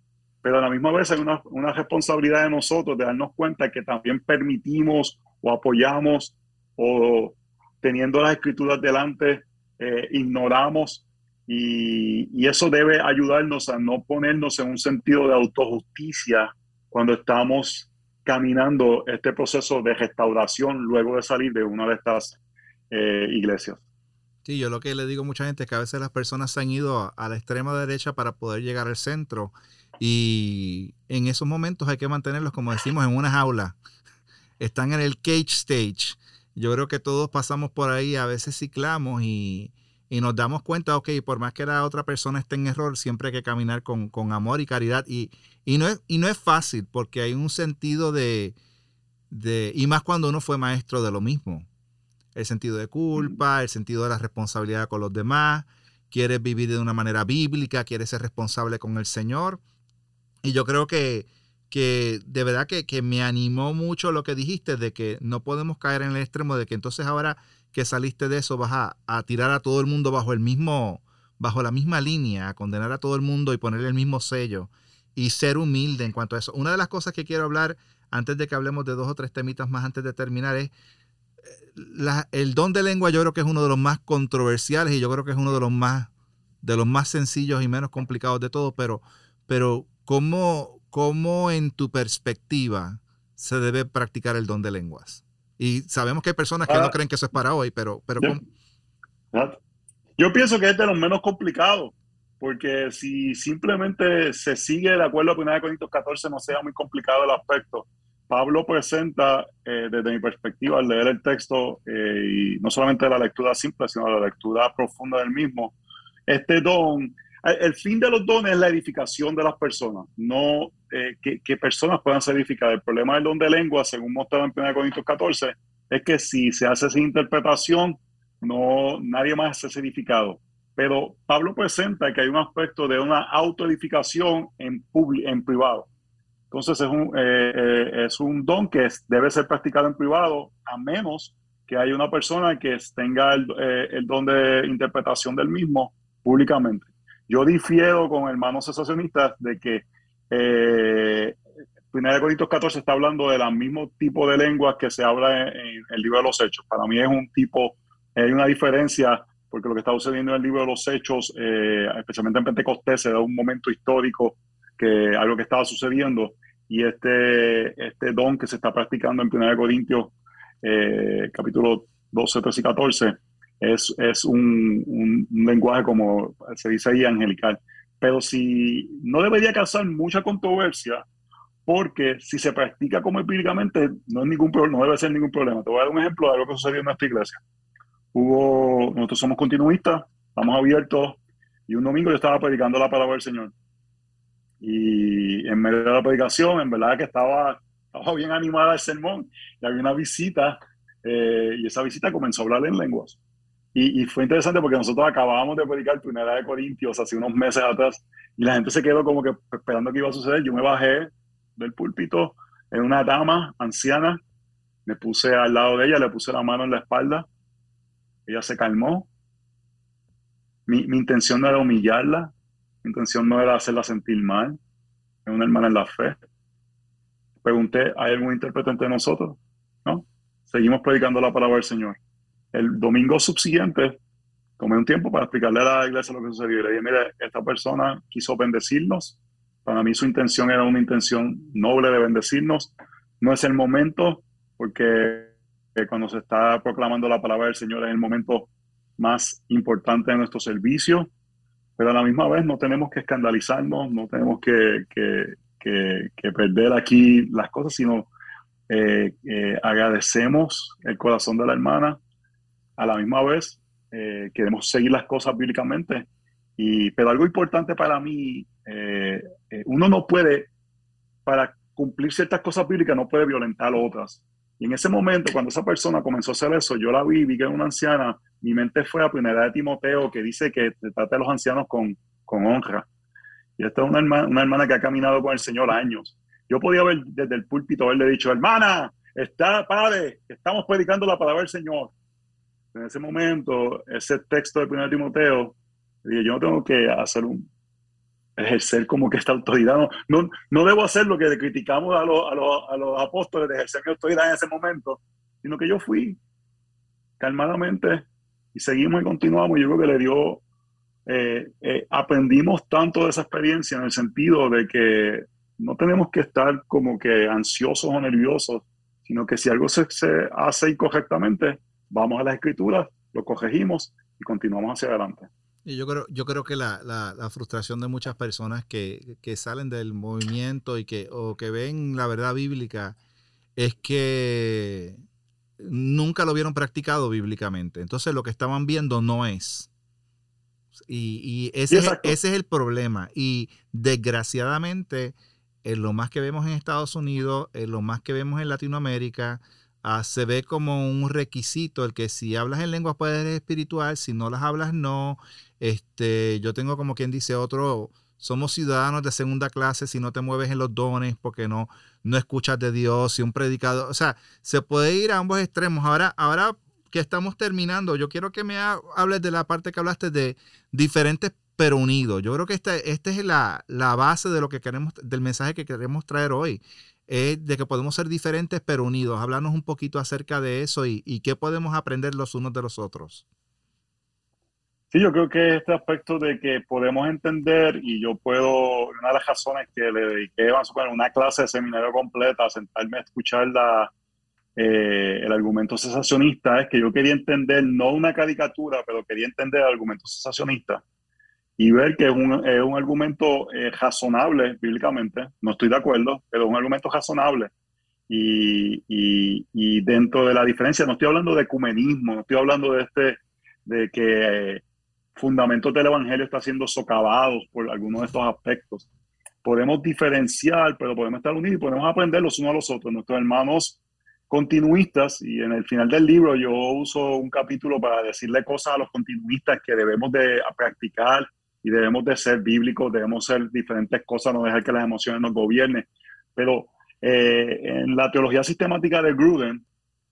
Pero a la misma vez hay una, una, responsabilidad de nosotros de darnos cuenta que también permitimos o apoyamos o teniendo las escrituras delante, eh, ignoramos y, eso debe ayudarnos a no ponernos en un sentido de autojusticia cuando estamos caminando este proceso de restauración luego de salir de una de estas eh, iglesias. Sí, yo lo que le digo a mucha gente es que a veces las personas se han ido a, la extrema derecha para poder llegar al centro y en esos momentos hay que mantenerlos, como decimos, en una jaula. Están en el cage stage. Yo creo que todos pasamos por ahí, a veces ciclamos y, nos damos cuenta, ok, por más que la otra persona esté en error, siempre hay que caminar con, amor y caridad. Y, no es, y no es fácil porque hay un sentido de, de, y más cuando uno fue maestro de lo mismo el sentido de culpa, el sentido de la responsabilidad con los demás, quieres vivir de una manera bíblica, quieres ser responsable con el Señor. Y yo creo que, que de verdad que, me animó mucho lo que dijiste de que no podemos caer en el extremo de que entonces ahora que saliste de eso vas a, tirar a todo el mundo bajo el mismo, bajo la misma línea, a condenar a todo el mundo y ponerle el mismo sello y ser humilde en cuanto a eso. Una de las cosas que quiero hablar antes de que hablemos de dos o tres temitas más antes de terminar es el don de lengua yo creo que es uno de los más controversiales y yo creo que es uno de los más, de los más sencillos y menos complicados de todos, pero, pero ¿cómo, ¿cómo en tu perspectiva se debe practicar el don de lenguas? Y sabemos que hay personas que no creen que eso es para hoy, pero, pero yo, yo pienso que es de los menos complicados, porque si simplemente se sigue de acuerdo a 1 Corintios 14 no sea muy complicado el aspecto Pablo presenta, eh, desde mi perspectiva, al leer el texto, eh, y no solamente la lectura simple, sino la lectura profunda del mismo, este don, el fin de los dones es la edificación de las personas, no eh, que, personas puedan ser edificadas. El problema del don de lengua, según mostrado en 1 Corintios 14, es que si se hace esa interpretación, no, nadie más es edificado. Pero Pablo presenta que hay un aspecto de una autoedificación en, en privado entonces es un, eh, eh, es un don que debe ser practicado en privado, a menos que haya una persona que tenga el, eh, el don de interpretación del mismo públicamente. Yo difiero con hermanos sensacionistas de que eh, 1 Corintios 14 está hablando del mismo tipo de lenguas que se habla en, el libro de los Hechos. Para mí es un tipo, hay una diferencia, porque lo que está sucediendo en el libro de los Hechos, especialmente en Pentecostés, se da un momento histórico que algo que estaba sucediendo y este, este don que se está practicando en 1 Corintios eh, capítulo 12, 13 y 14 es, es un, un, lenguaje como se dice ahí angelical. Pero si no debería causar mucha controversia, porque si se practica como empíricamente no, es ningún, no debe ser ningún problema. Te voy a dar un ejemplo de algo que sucedió en nuestra iglesia. Hubo, nosotros somos continuistas, estamos abiertos, y un domingo yo estaba predicando la palabra del Señor y en medio de la predicación, en verdad que estaba, estaba bien animada el sermón y había una visita eh, y esa visita comenzó a hablar en lenguas. Y, y, fue interesante porque nosotros acabábamos de predicar Primera de Corintios hace unos meses atrás y la gente se quedó como que esperando que iba a suceder. Yo me bajé del púlpito en una dama anciana, me puse al lado de ella, le puse la mano en la espalda ella se calmó. Mi, mi intención no era humillarla, mi intención no era hacerla sentir mal, es una hermana en la fe. Pregunté, ¿hay algún intérprete entre nosotros? ¿No? Seguimos predicando la palabra del Señor. El domingo subsiguiente tomé un tiempo para explicarle a la iglesia lo que sucedió. Le dije, mire, esta persona quiso bendecirnos. Para mí su intención era una intención noble de bendecirnos. No es el momento, porque eh, cuando se está proclamando la palabra del Señor es el momento más importante de nuestro servicio. Pero a la misma vez no tenemos que escandalizarnos, no tenemos que, que, que, perder aquí las cosas, sino eh, eh, agradecemos el corazón de la hermana. A la misma vez eh, queremos seguir las cosas bíblicamente. Y, pero algo importante para mí, eh, eh, uno no puede, para cumplir ciertas cosas bíblicas, no puede violentar otras. Y en ese momento, cuando esa persona comenzó a hacer eso, yo la vi, vi que era una anciana, mi mente fue a primera de Timoteo, que dice que trata a los ancianos con, con honra. Y esta es una hermana, una hermana que ha caminado con el Señor años. Yo podía ver desde el púlpito haberle dicho, hermana, está, padre, estamos predicando la palabra del Señor en ese momento, ese texto de 1 Timoteo, dije, yo no tengo que hacer un, ejercer como que esta autoridad, no, no, debo hacer lo que criticamos a, los, a, a los apóstoles de ejercer mi autoridad en ese momento, sino que yo fui calmadamente y seguimos y continuamos. Yo creo que le dio, eh, eh, aprendimos tanto de esa experiencia en el sentido de que no tenemos que estar como que ansiosos o nerviosos, sino que si algo se, se hace incorrectamente, vamos a las escrituras, lo corregimos y continuamos hacia adelante. Y yo creo, yo creo que la, la, frustración de muchas personas que, que, salen del movimiento y que, o que ven la verdad bíblica es que nunca lo vieron practicado bíblicamente. Entonces lo que estaban viendo no es. Y, y ese, es, ese es el problema. Y desgraciadamente, en lo más que vemos en Estados Unidos, en lo más que vemos en Latinoamérica, Ah, se ve como un requisito el que si hablas en lenguas puedes ser espiritual, si no las hablas no. Este, yo tengo como quien dice otro, somos ciudadanos de segunda clase si no te mueves en los dones porque no, no escuchas de Dios, si un predicador, o sea, se puede ir a ambos extremos. Ahora, ahora que estamos terminando, yo quiero que me hables de la parte que hablaste de diferentes pero unidos. Yo creo que esta este es la, la, base de lo que queremos, del mensaje que queremos traer hoy es de que podemos ser diferentes pero unidos. Háblanos un poquito acerca de eso y, y, qué podemos aprender los unos de los otros. Sí, yo creo que este aspecto de que podemos entender y yo puedo, una de las razones que le dediqué, vamos a poner, una clase de seminario completa, sentarme a escuchar la, eh, el argumento cesacionista, es que yo quería entender, no una caricatura, pero quería entender el argumento cesacionista y ver que es un, es un argumento eh, razonable bíblicamente, no estoy de acuerdo, pero es un argumento razonable. Y, y, y, dentro de la diferencia, no estoy hablando de ecumenismo, no estoy hablando de este, de que fundamentos del evangelio están siendo socavados por algunos de estos aspectos. Podemos diferenciar, pero podemos estar unidos y podemos aprender los unos a los otros. Nuestros hermanos continuistas, y en el final del libro yo uso un capítulo para decirle cosas a los continuistas que debemos de practicar y debemos de ser bíblicos, debemos ser diferentes cosas, no dejar que las emociones nos gobiernen. Pero eh, en la teología sistemática de Gruden,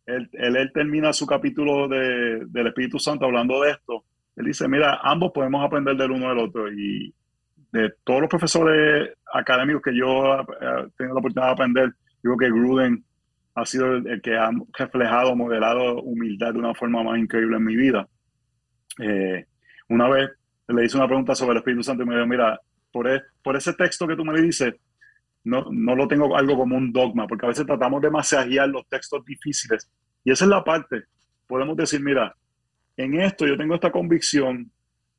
él, él, termina su capítulo de, del Espíritu Santo hablando de esto. Él dice, mira, ambos podemos aprender del uno del otro. Y de todos los profesores académicos que yo eh, tenido la oportunidad de aprender, digo que Gruden ha sido el, que ha reflejado, modelado humildad de una forma más increíble en mi vida. Eh, una vez le hice una pregunta sobre el Espíritu Santo y me dijo, mira, por, e, por ese texto que tú me dices, no, no lo tengo algo como un dogma, porque a veces tratamos de masajear los textos difíciles. Y esa es la parte. Podemos decir, mira, en esto yo tengo esta convicción,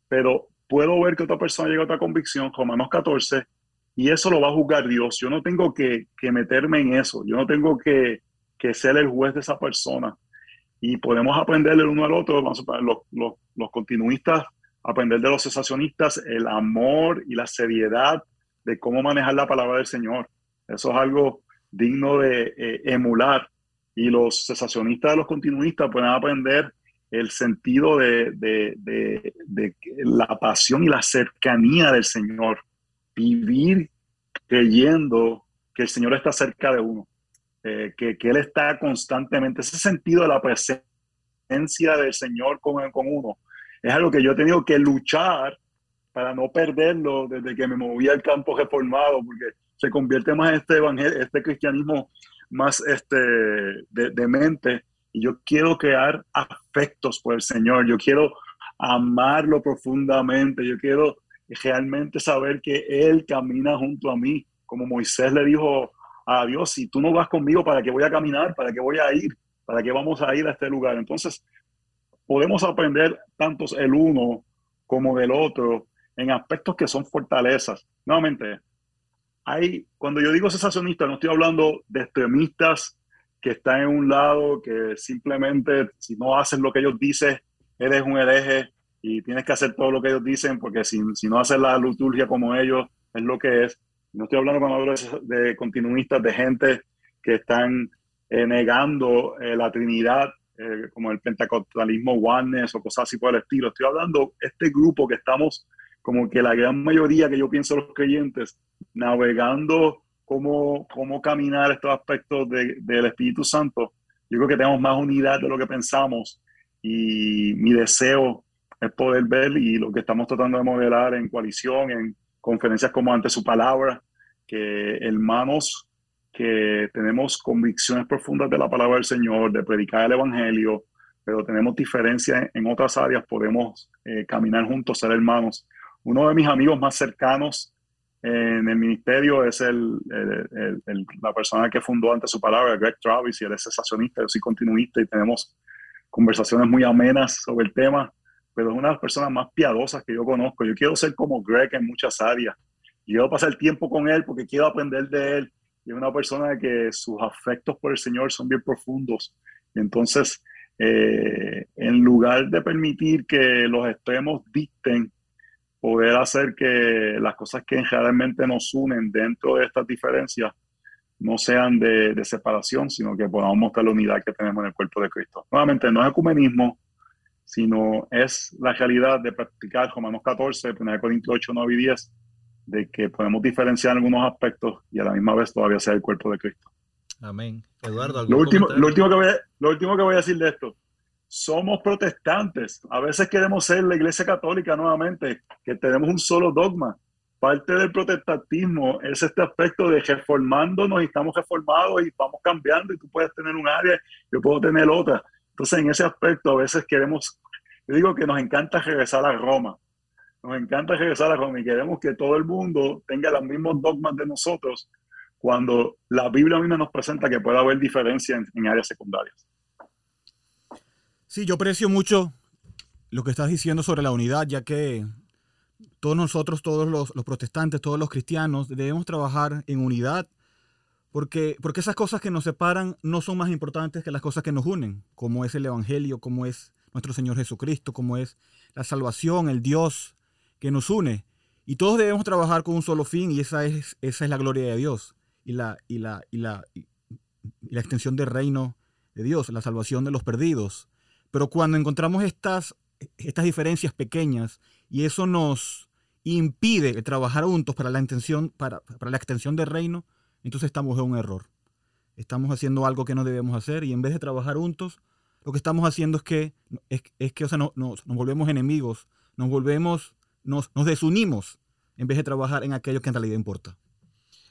pero puedo ver que otra persona llega a otra convicción, Romanos 14, y eso lo va a juzgar Dios. Yo no tengo que, que meterme en eso, yo no tengo que, que, ser el juez de esa persona. Y podemos aprender el uno al otro. Los, los, los continuistas aprender de los cesacionistas el amor y la seriedad de cómo manejar la palabra del Señor. Eso es algo digno de eh, emular. Y los cesacionistas de los continuistas pueden aprender el sentido de, de, la pasión y la cercanía del Señor. Vivir creyendo que el Señor está cerca de uno, eh, que, que Él está constantemente, ese sentido de la presencia del Señor con, con uno. Es algo que yo he tenido que luchar para no perderlo desde que me moví al campo reformado, porque se convierte más este evangelio, este cristianismo más este, de, de mente. Y yo quiero crear afectos por el Señor, yo quiero amarlo profundamente, yo quiero realmente saber que Él camina junto a mí, como Moisés le dijo a Dios, si tú no vas conmigo, ¿para qué voy a caminar? ¿Para qué voy a ir? ¿Para qué vamos a ir a este lugar? Entonces, podemos aprender tantos el uno como del otro en aspectos que son fortalezas. Nuevamente, hay, cuando yo digo cesacionista, no estoy hablando de extremistas que están en un lado, que simplemente si no hacen lo que ellos dicen, eres un hereje y tienes que hacer todo lo que ellos dicen, porque si, si no haces la liturgia como ellos, es lo que es. No estoy hablando cuando hablo de, continuistas, de gente que están eh, negando eh, la Trinidad, eh, como el pentecostalismo oneness o cosas así por el estilo. Estoy hablando de este grupo que estamos, como que la gran mayoría que yo pienso los creyentes, navegando cómo, cómo caminar estos aspectos del Espíritu Santo. Yo creo que tenemos más unidad de lo que pensamos y mi deseo es poder ver y lo que estamos tratando de modelar en coalición, en conferencias como ante su palabra, que hermanos que tenemos convicciones profundas de la palabra del Señor, de predicar el Evangelio, pero tenemos diferencias en otras áreas, podemos eh, caminar juntos, ser hermanos. Uno de mis amigos más cercanos en el ministerio es el, la persona que fundó ante su palabra, Greg Travis, y él es cesacionista, yo soy continuista y tenemos conversaciones muy amenas sobre el tema, pero es una de las personas más piadosas que yo conozco. Yo quiero ser como Greg en muchas áreas. Quiero pasar tiempo con él porque quiero aprender de él. Y es una persona que sus afectos por el Señor son bien profundos. Entonces, eh, en lugar de permitir que los extremos dicten, poder hacer que las cosas que realmente nos unen dentro de estas diferencias no sean de, de, separación, sino que podamos mostrar la unidad que tenemos en el cuerpo de Cristo. Nuevamente, no es ecumenismo, sino es la realidad de practicar Romanos 14, 1 Corintios 8, 9 y 10, de que podemos diferenciar algunos aspectos y a la misma vez todavía ser el cuerpo de Cristo. Amén. Eduardo, lo último, lo, último que voy a, lo último que voy a decir de esto, somos protestantes. A veces queremos ser la iglesia católica nuevamente, que tenemos un solo dogma parte del protestantismo es este aspecto de reformándonos y estamos reformados y vamos cambiando y tú puedes tener un área, yo puedo tener otra. Entonces en ese aspecto a veces queremos, yo digo que nos encanta regresar a Roma, nos encanta regresar a Roma y queremos que todo el mundo tenga los mismos dogmas de nosotros cuando la Biblia misma nos presenta que puede haber diferencia en, en áreas secundarias. Sí, yo aprecio mucho lo que estás diciendo sobre la unidad, ya que todos nosotros, todos los, protestantes, todos los cristianos, debemos trabajar en unidad porque, porque esas cosas que nos separan no son más importantes que las cosas que nos unen, como es el Evangelio, como es nuestro Señor Jesucristo, como es la salvación, el Dios que nos une. Y todos debemos trabajar con un solo fin y esa es, esa es la gloria de Dios y la, y, la, y, la, extensión del reino de Dios, la salvación de los perdidos. Pero cuando encontramos estas, estas diferencias pequeñas y eso nos impide trabajar juntos para la, intención, para, para la extensión del reino, entonces estamos en un error. Estamos haciendo algo que no debemos hacer y en vez de trabajar juntos, lo que estamos haciendo es que, es, que o sea, nos, nos, volvemos enemigos, nos volvemos, nos, desunimos en vez de trabajar en aquello que en realidad importa.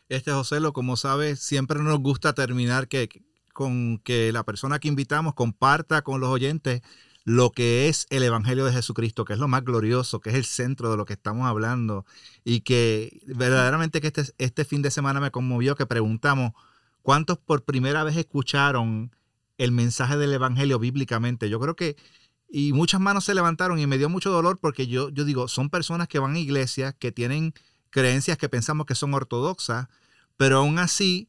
Este José, lo como sabes, siempre nos gusta terminar que, con que la persona que invitamos comparta con los oyentes lo que es el Evangelio de Jesucristo, que es lo más glorioso, que es el centro de lo que estamos hablando, y que verdaderamente que este, este fin de semana me conmovió que preguntamos, ¿cuántos por primera vez escucharon el mensaje del Evangelio bíblicamente? Yo creo que, y muchas manos se levantaron y me dio mucho dolor porque yo, yo digo, son personas que van a iglesias, que tienen creencias que pensamos que son ortodoxas, pero aún así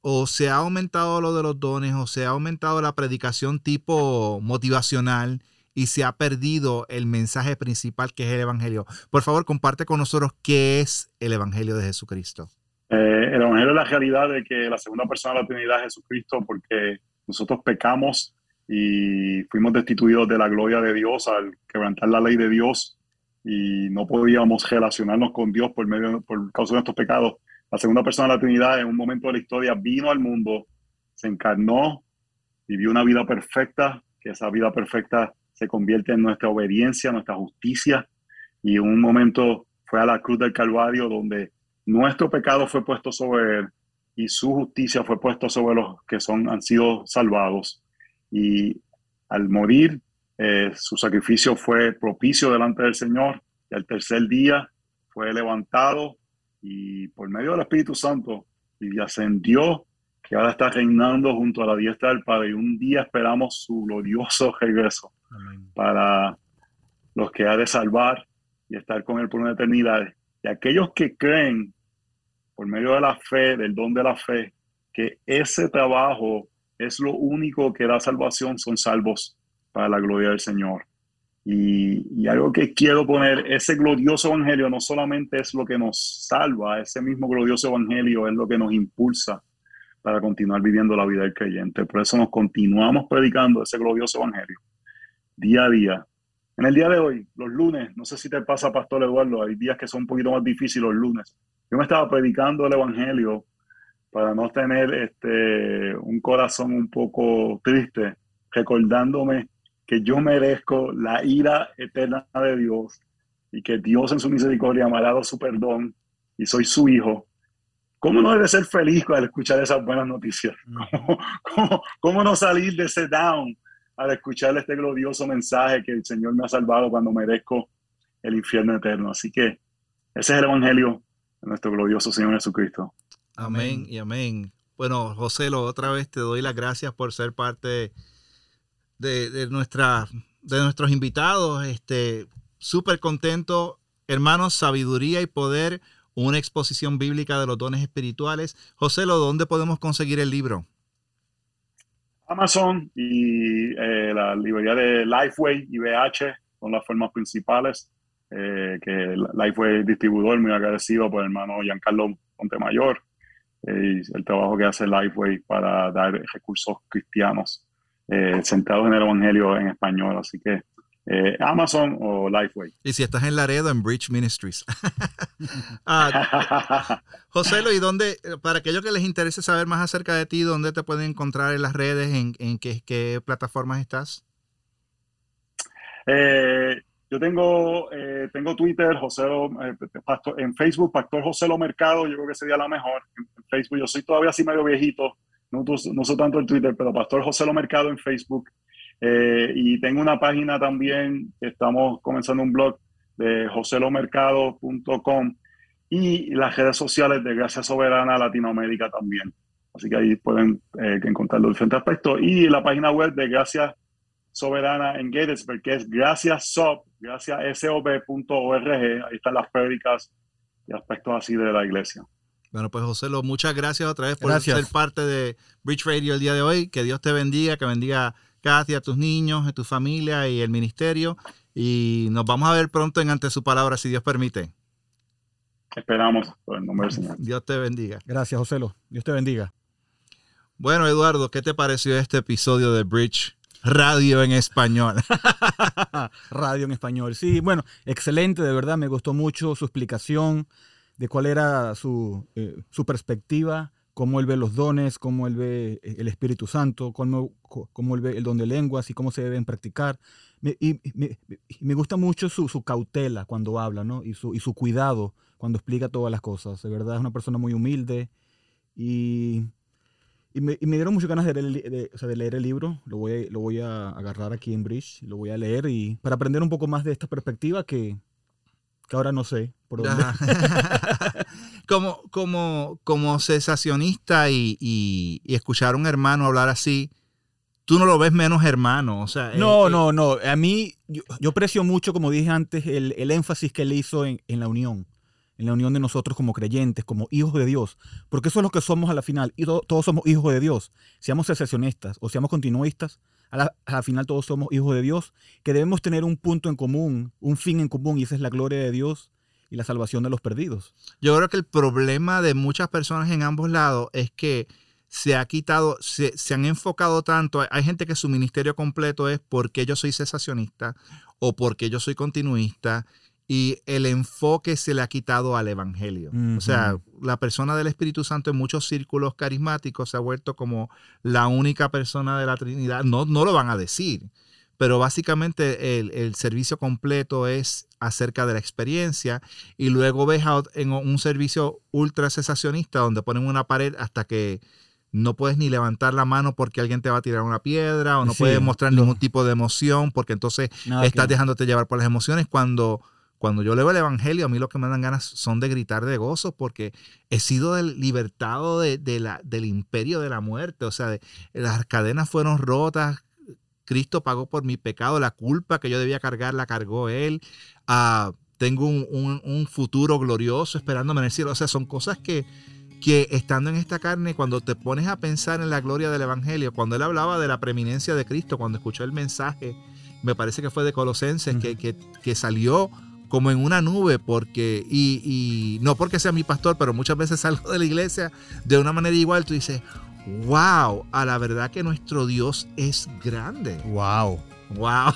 o se ha aumentado lo de los dones, o se ha aumentado la predicación tipo motivacional y se ha perdido el mensaje principal que es el Evangelio. Por favor, comparte con nosotros qué es el Evangelio de Jesucristo. Eh, el Evangelio es la realidad de que la segunda persona de la Trinidad es Jesucristo porque nosotros pecamos y fuimos destituidos de la gloria de Dios al quebrantar la ley de Dios y no podíamos relacionarnos con Dios por medio por causa de nuestros pecados. La segunda persona de la Trinidad en un momento de la historia vino al mundo, se encarnó, vivió una vida perfecta que esa vida perfecta se convierte en nuestra obediencia, nuestra justicia. Y en un momento fue a la cruz del Calvario donde nuestro pecado fue puesto sobre él y su justicia fue puesto sobre los que son, han sido salvados. Y al morir, eh, su sacrificio fue propicio delante del Señor. Y al tercer día fue levantado y por medio del Espíritu Santo y ascendió, que ahora está reinando junto a la diestra del Padre. Y un día esperamos su glorioso regreso para los que ha de salvar y estar con él por una eternidad. Y aquellos que creen por medio de la fe, del don de la fe, que ese trabajo es lo único que da salvación, son salvos para la gloria del Señor. Y, algo que quiero poner, ese glorioso evangelio no solamente es lo que nos salva, ese mismo glorioso evangelio es lo que nos impulsa para continuar viviendo la vida del creyente. Por eso nos continuamos predicando ese glorioso evangelio día a día. En el día de hoy, los lunes, no sé si te pasa, Pastor Eduardo, hay días que son un poquito más difíciles los lunes. Yo me estaba predicando el evangelio para no tener este, un corazón un poco triste, recordándome que yo merezco la ira eterna de Dios y que Dios en su misericordia me ha dado su perdón y soy su hijo. ¿Cómo no debe ser feliz al escuchar esas buenas noticias? ¿Cómo, cómo, no salir de ese down al escuchar este glorioso mensaje que el Señor me ha salvado cuando merezco el infierno eterno? Así que ese es el Evangelio de nuestro glorioso Señor Jesucristo. Amén y amén. Bueno, José, lo otra vez te doy las gracias por ser parte de, nuestra, de nuestros invitados. Este, súper contento. Hermanos, sabiduría y poder, una exposición bíblica de los dones espirituales. José, ¿dónde podemos conseguir el libro? Amazon y eh, la librería de Lifeway y VH son las formas principales. Eh, que Lifeway distribuidor, muy agradecido por el hermano Giancarlo Montemayor eh, y el trabajo que hace Lifeway para dar recursos cristianos eh, centrados en el Evangelio en español. Así que eh, Amazon o Lifeway. Y si estás en Laredo, en Bridge Ministries. ah, José, ¿y dónde, para aquellos que les interese saber más acerca de ti, dónde te pueden encontrar en las redes, en, en qué, qué, plataformas estás? Eh, yo tengo, tengo Twitter, José, en Facebook, Pastor José Lo Mercado, yo creo que sería la mejor. En, Facebook, yo soy todavía así medio viejito, no, no soy tanto el Twitter, pero Pastor José Lo Mercado en Facebook. Eh, y tengo una página también, estamos comenzando un blog de joselomercado.com y las redes sociales de Gracia Soberana Latinoamérica también. Así que ahí pueden eh, encontrar los diferentes aspectos. Y la página web de Gracia Soberana en Gettysburg, que es graciasob, graciasob.org. Ahí están las prédicas y aspectos así de la iglesia. Bueno, pues José, muchas gracias otra vez por ser parte de Bridge Radio el día de hoy. Que Dios te bendiga, que bendiga Katy, a tus niños, a tu familia y el ministerio. Y nos vamos a ver pronto en ante su palabra, si Dios permite. Esperamos, por el nombre del Señor. Dios te bendiga. Gracias, José. Dios te bendiga. Bueno, Eduardo, ¿qué te pareció este episodio de Bridge Radio en español. Radio en español. Sí, bueno, excelente, de verdad, me gustó mucho su explicación de cuál era su, eh, su perspectiva, cómo él ve los dones, cómo él ve eh, el Espíritu Santo, cómo, cómo él ve el don de lenguas y cómo se deben practicar. y, me, gusta mucho su, su, cautela cuando habla, ¿no? Y su, y su cuidado cuando explica todas las cosas. De verdad, es una persona muy humilde y, y me, dieron muchas ganas de leer, de, o sea, de leer, el libro. Lo voy, lo voy a agarrar aquí en Bridge, lo voy a leer y para aprender un poco más de esta perspectiva que, que ahora no sé por dónde. como, como, como cesacionista y, escuchar a un hermano hablar así, tú no lo ves menos hermano. O sea, no, no, no. A mí, yo, aprecio mucho, como dije antes, el, énfasis que él hizo en, en, la unión. En la unión de nosotros como creyentes, como hijos de Dios. Porque eso es lo que somos a la final. Y todos somos hijos de Dios. Seamos cesacionistas o seamos continuistas, a la, final todos somos hijos de Dios, que debemos tener un punto en común, un fin en común, y esa es la gloria de Dios y la salvación de los perdidos. Yo creo que el problema de muchas personas en ambos lados es que se ha quitado, se, han enfocado tanto, hay gente que su ministerio completo es porque yo soy cesacionista o porque yo soy continuista y el enfoque se le ha quitado al Evangelio. O sea, la persona del Espíritu Santo en muchos círculos carismáticos se ha vuelto como la única persona de la Trinidad. No, no lo van a decir, pero básicamente el, servicio completo es acerca de la experiencia y luego ves en un servicio ultra cesacionista donde ponen una pared hasta que no puedes ni levantar la mano porque alguien te va a tirar una piedra o no puedes mostrar ningún tipo de emoción porque entonces estás dejándote llevar por las emociones cuando cuando yo leo el Evangelio, a mí lo que me dan ganas son de gritar de gozo porque he sido libertado de, la, del imperio de la muerte. O sea, las cadenas fueron rotas, Cristo pagó por mi pecado, la culpa que yo debía cargar la cargó Él. Ah, tengo un, futuro glorioso esperándome en el cielo. O sea, son cosas que, que estando en esta carne, cuando te pones a pensar en la gloria del Evangelio, cuando Él hablaba de la preeminencia de Cristo, cuando escuchó el mensaje, me parece que fue de Colosenses, que, que, que salió como en una nube, porque, y, no porque sea mi pastor, pero muchas veces salgo de la iglesia de una manera igual, tú dices, wow, a la verdad que nuestro Dios es grande. Wow. Wow.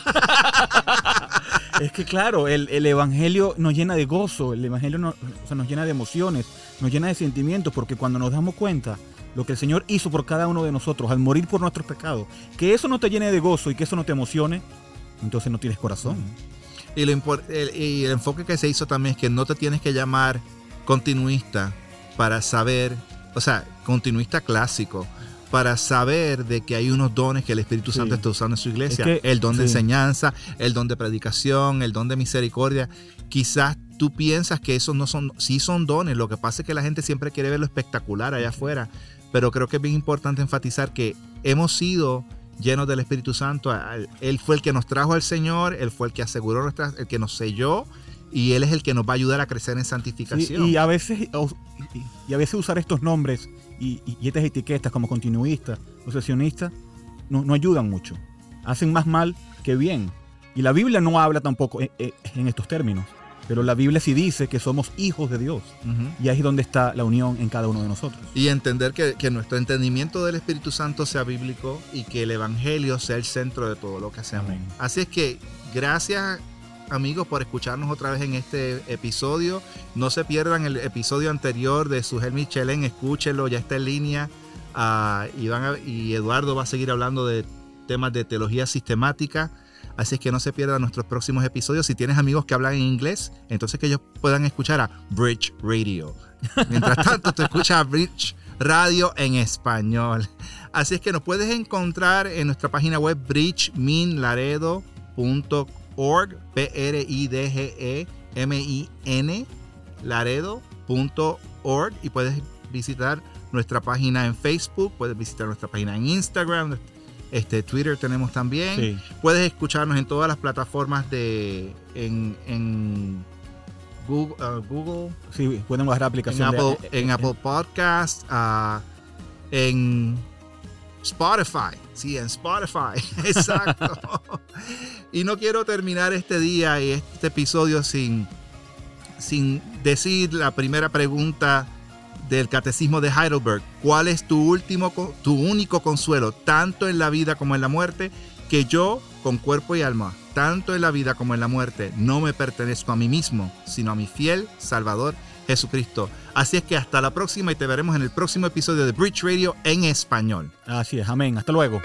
es que claro, el, Evangelio nos llena de gozo, el Evangelio nos, nos llena de emociones, nos llena de sentimientos, porque cuando nos damos cuenta lo que el Señor hizo por cada uno de nosotros al morir por nuestros pecados, que eso no te llene de gozo y que eso no te emocione, entonces no tienes corazón. Y, el, enfoque que se hizo también es que no te tienes que llamar continuista para saber, o sea, continuista clásico, para saber de que hay unos dones que el Espíritu Santo está usando en su iglesia. el don de enseñanza, el don de predicación, el don de misericordia. Quizás tú piensas que esos no son, sí son dones, lo que pasa es que la gente siempre quiere ver lo espectacular allá afuera, pero creo que es bien importante enfatizar que hemos sido llenos del Espíritu Santo. Él fue el que nos trajo al Señor, Él fue el que aseguró nuestra, el que nos selló y Él es el que nos va a ayudar a crecer en santificación. y, a veces, y a veces usar estos nombres y, estas etiquetas como continuista o sesionista no, no, ayudan mucho. Hacen más mal que bien. Y la Biblia no habla tampoco en, en estos términos. Pero la Biblia sí dice que somos hijos de Dios. Y ahí es donde está la unión en cada uno de nosotros. Y entender que, nuestro entendimiento del Espíritu Santo sea bíblico y que el Evangelio sea el centro de todo lo que hacemos. Así es que gracias amigos por escucharnos otra vez en este episodio. No se pierdan el episodio anterior de Sugel Michelén, escúchenlo, ya está en línea. Ah, y Eduardo va a seguir hablando de temas de teología sistemática. Así es que no se pierdan nuestros próximos episodios. Si tienes amigos que hablan en inglés, entonces que ellos puedan escuchar a Bridge Radio. Mientras tanto, tú escuchas a Bridge Radio en español. Así es que nos puedes encontrar en nuestra página web bridgeminlaredo.org, P-R-I-D-G-E-M-I-N, laredo.org y puedes visitar nuestra página en Facebook, puedes visitar nuestra página en Instagram, este, Twitter tenemos también. Puedes escucharnos en todas las plataformas de en, Google, uh, Google. Sí, pueden bajar aplicación en Apple, en Apple Podcast, uh, en Spotify. Sí, en Spotify. Exacto. y no quiero terminar este día y este episodio sin, sin decir la primera pregunta del Catecismo de Heidelberg. ¿Cuál es tu último, tu único consuelo, tanto en la vida como en la muerte? Que yo, con cuerpo y alma, tanto en la vida como en la muerte, no me pertenezco a mí mismo, sino a mi fiel Salvador Jesucristo. Así es que hasta la próxima y te veremos en el próximo episodio de Bridge Radio en español. Así es, amén. Hasta luego.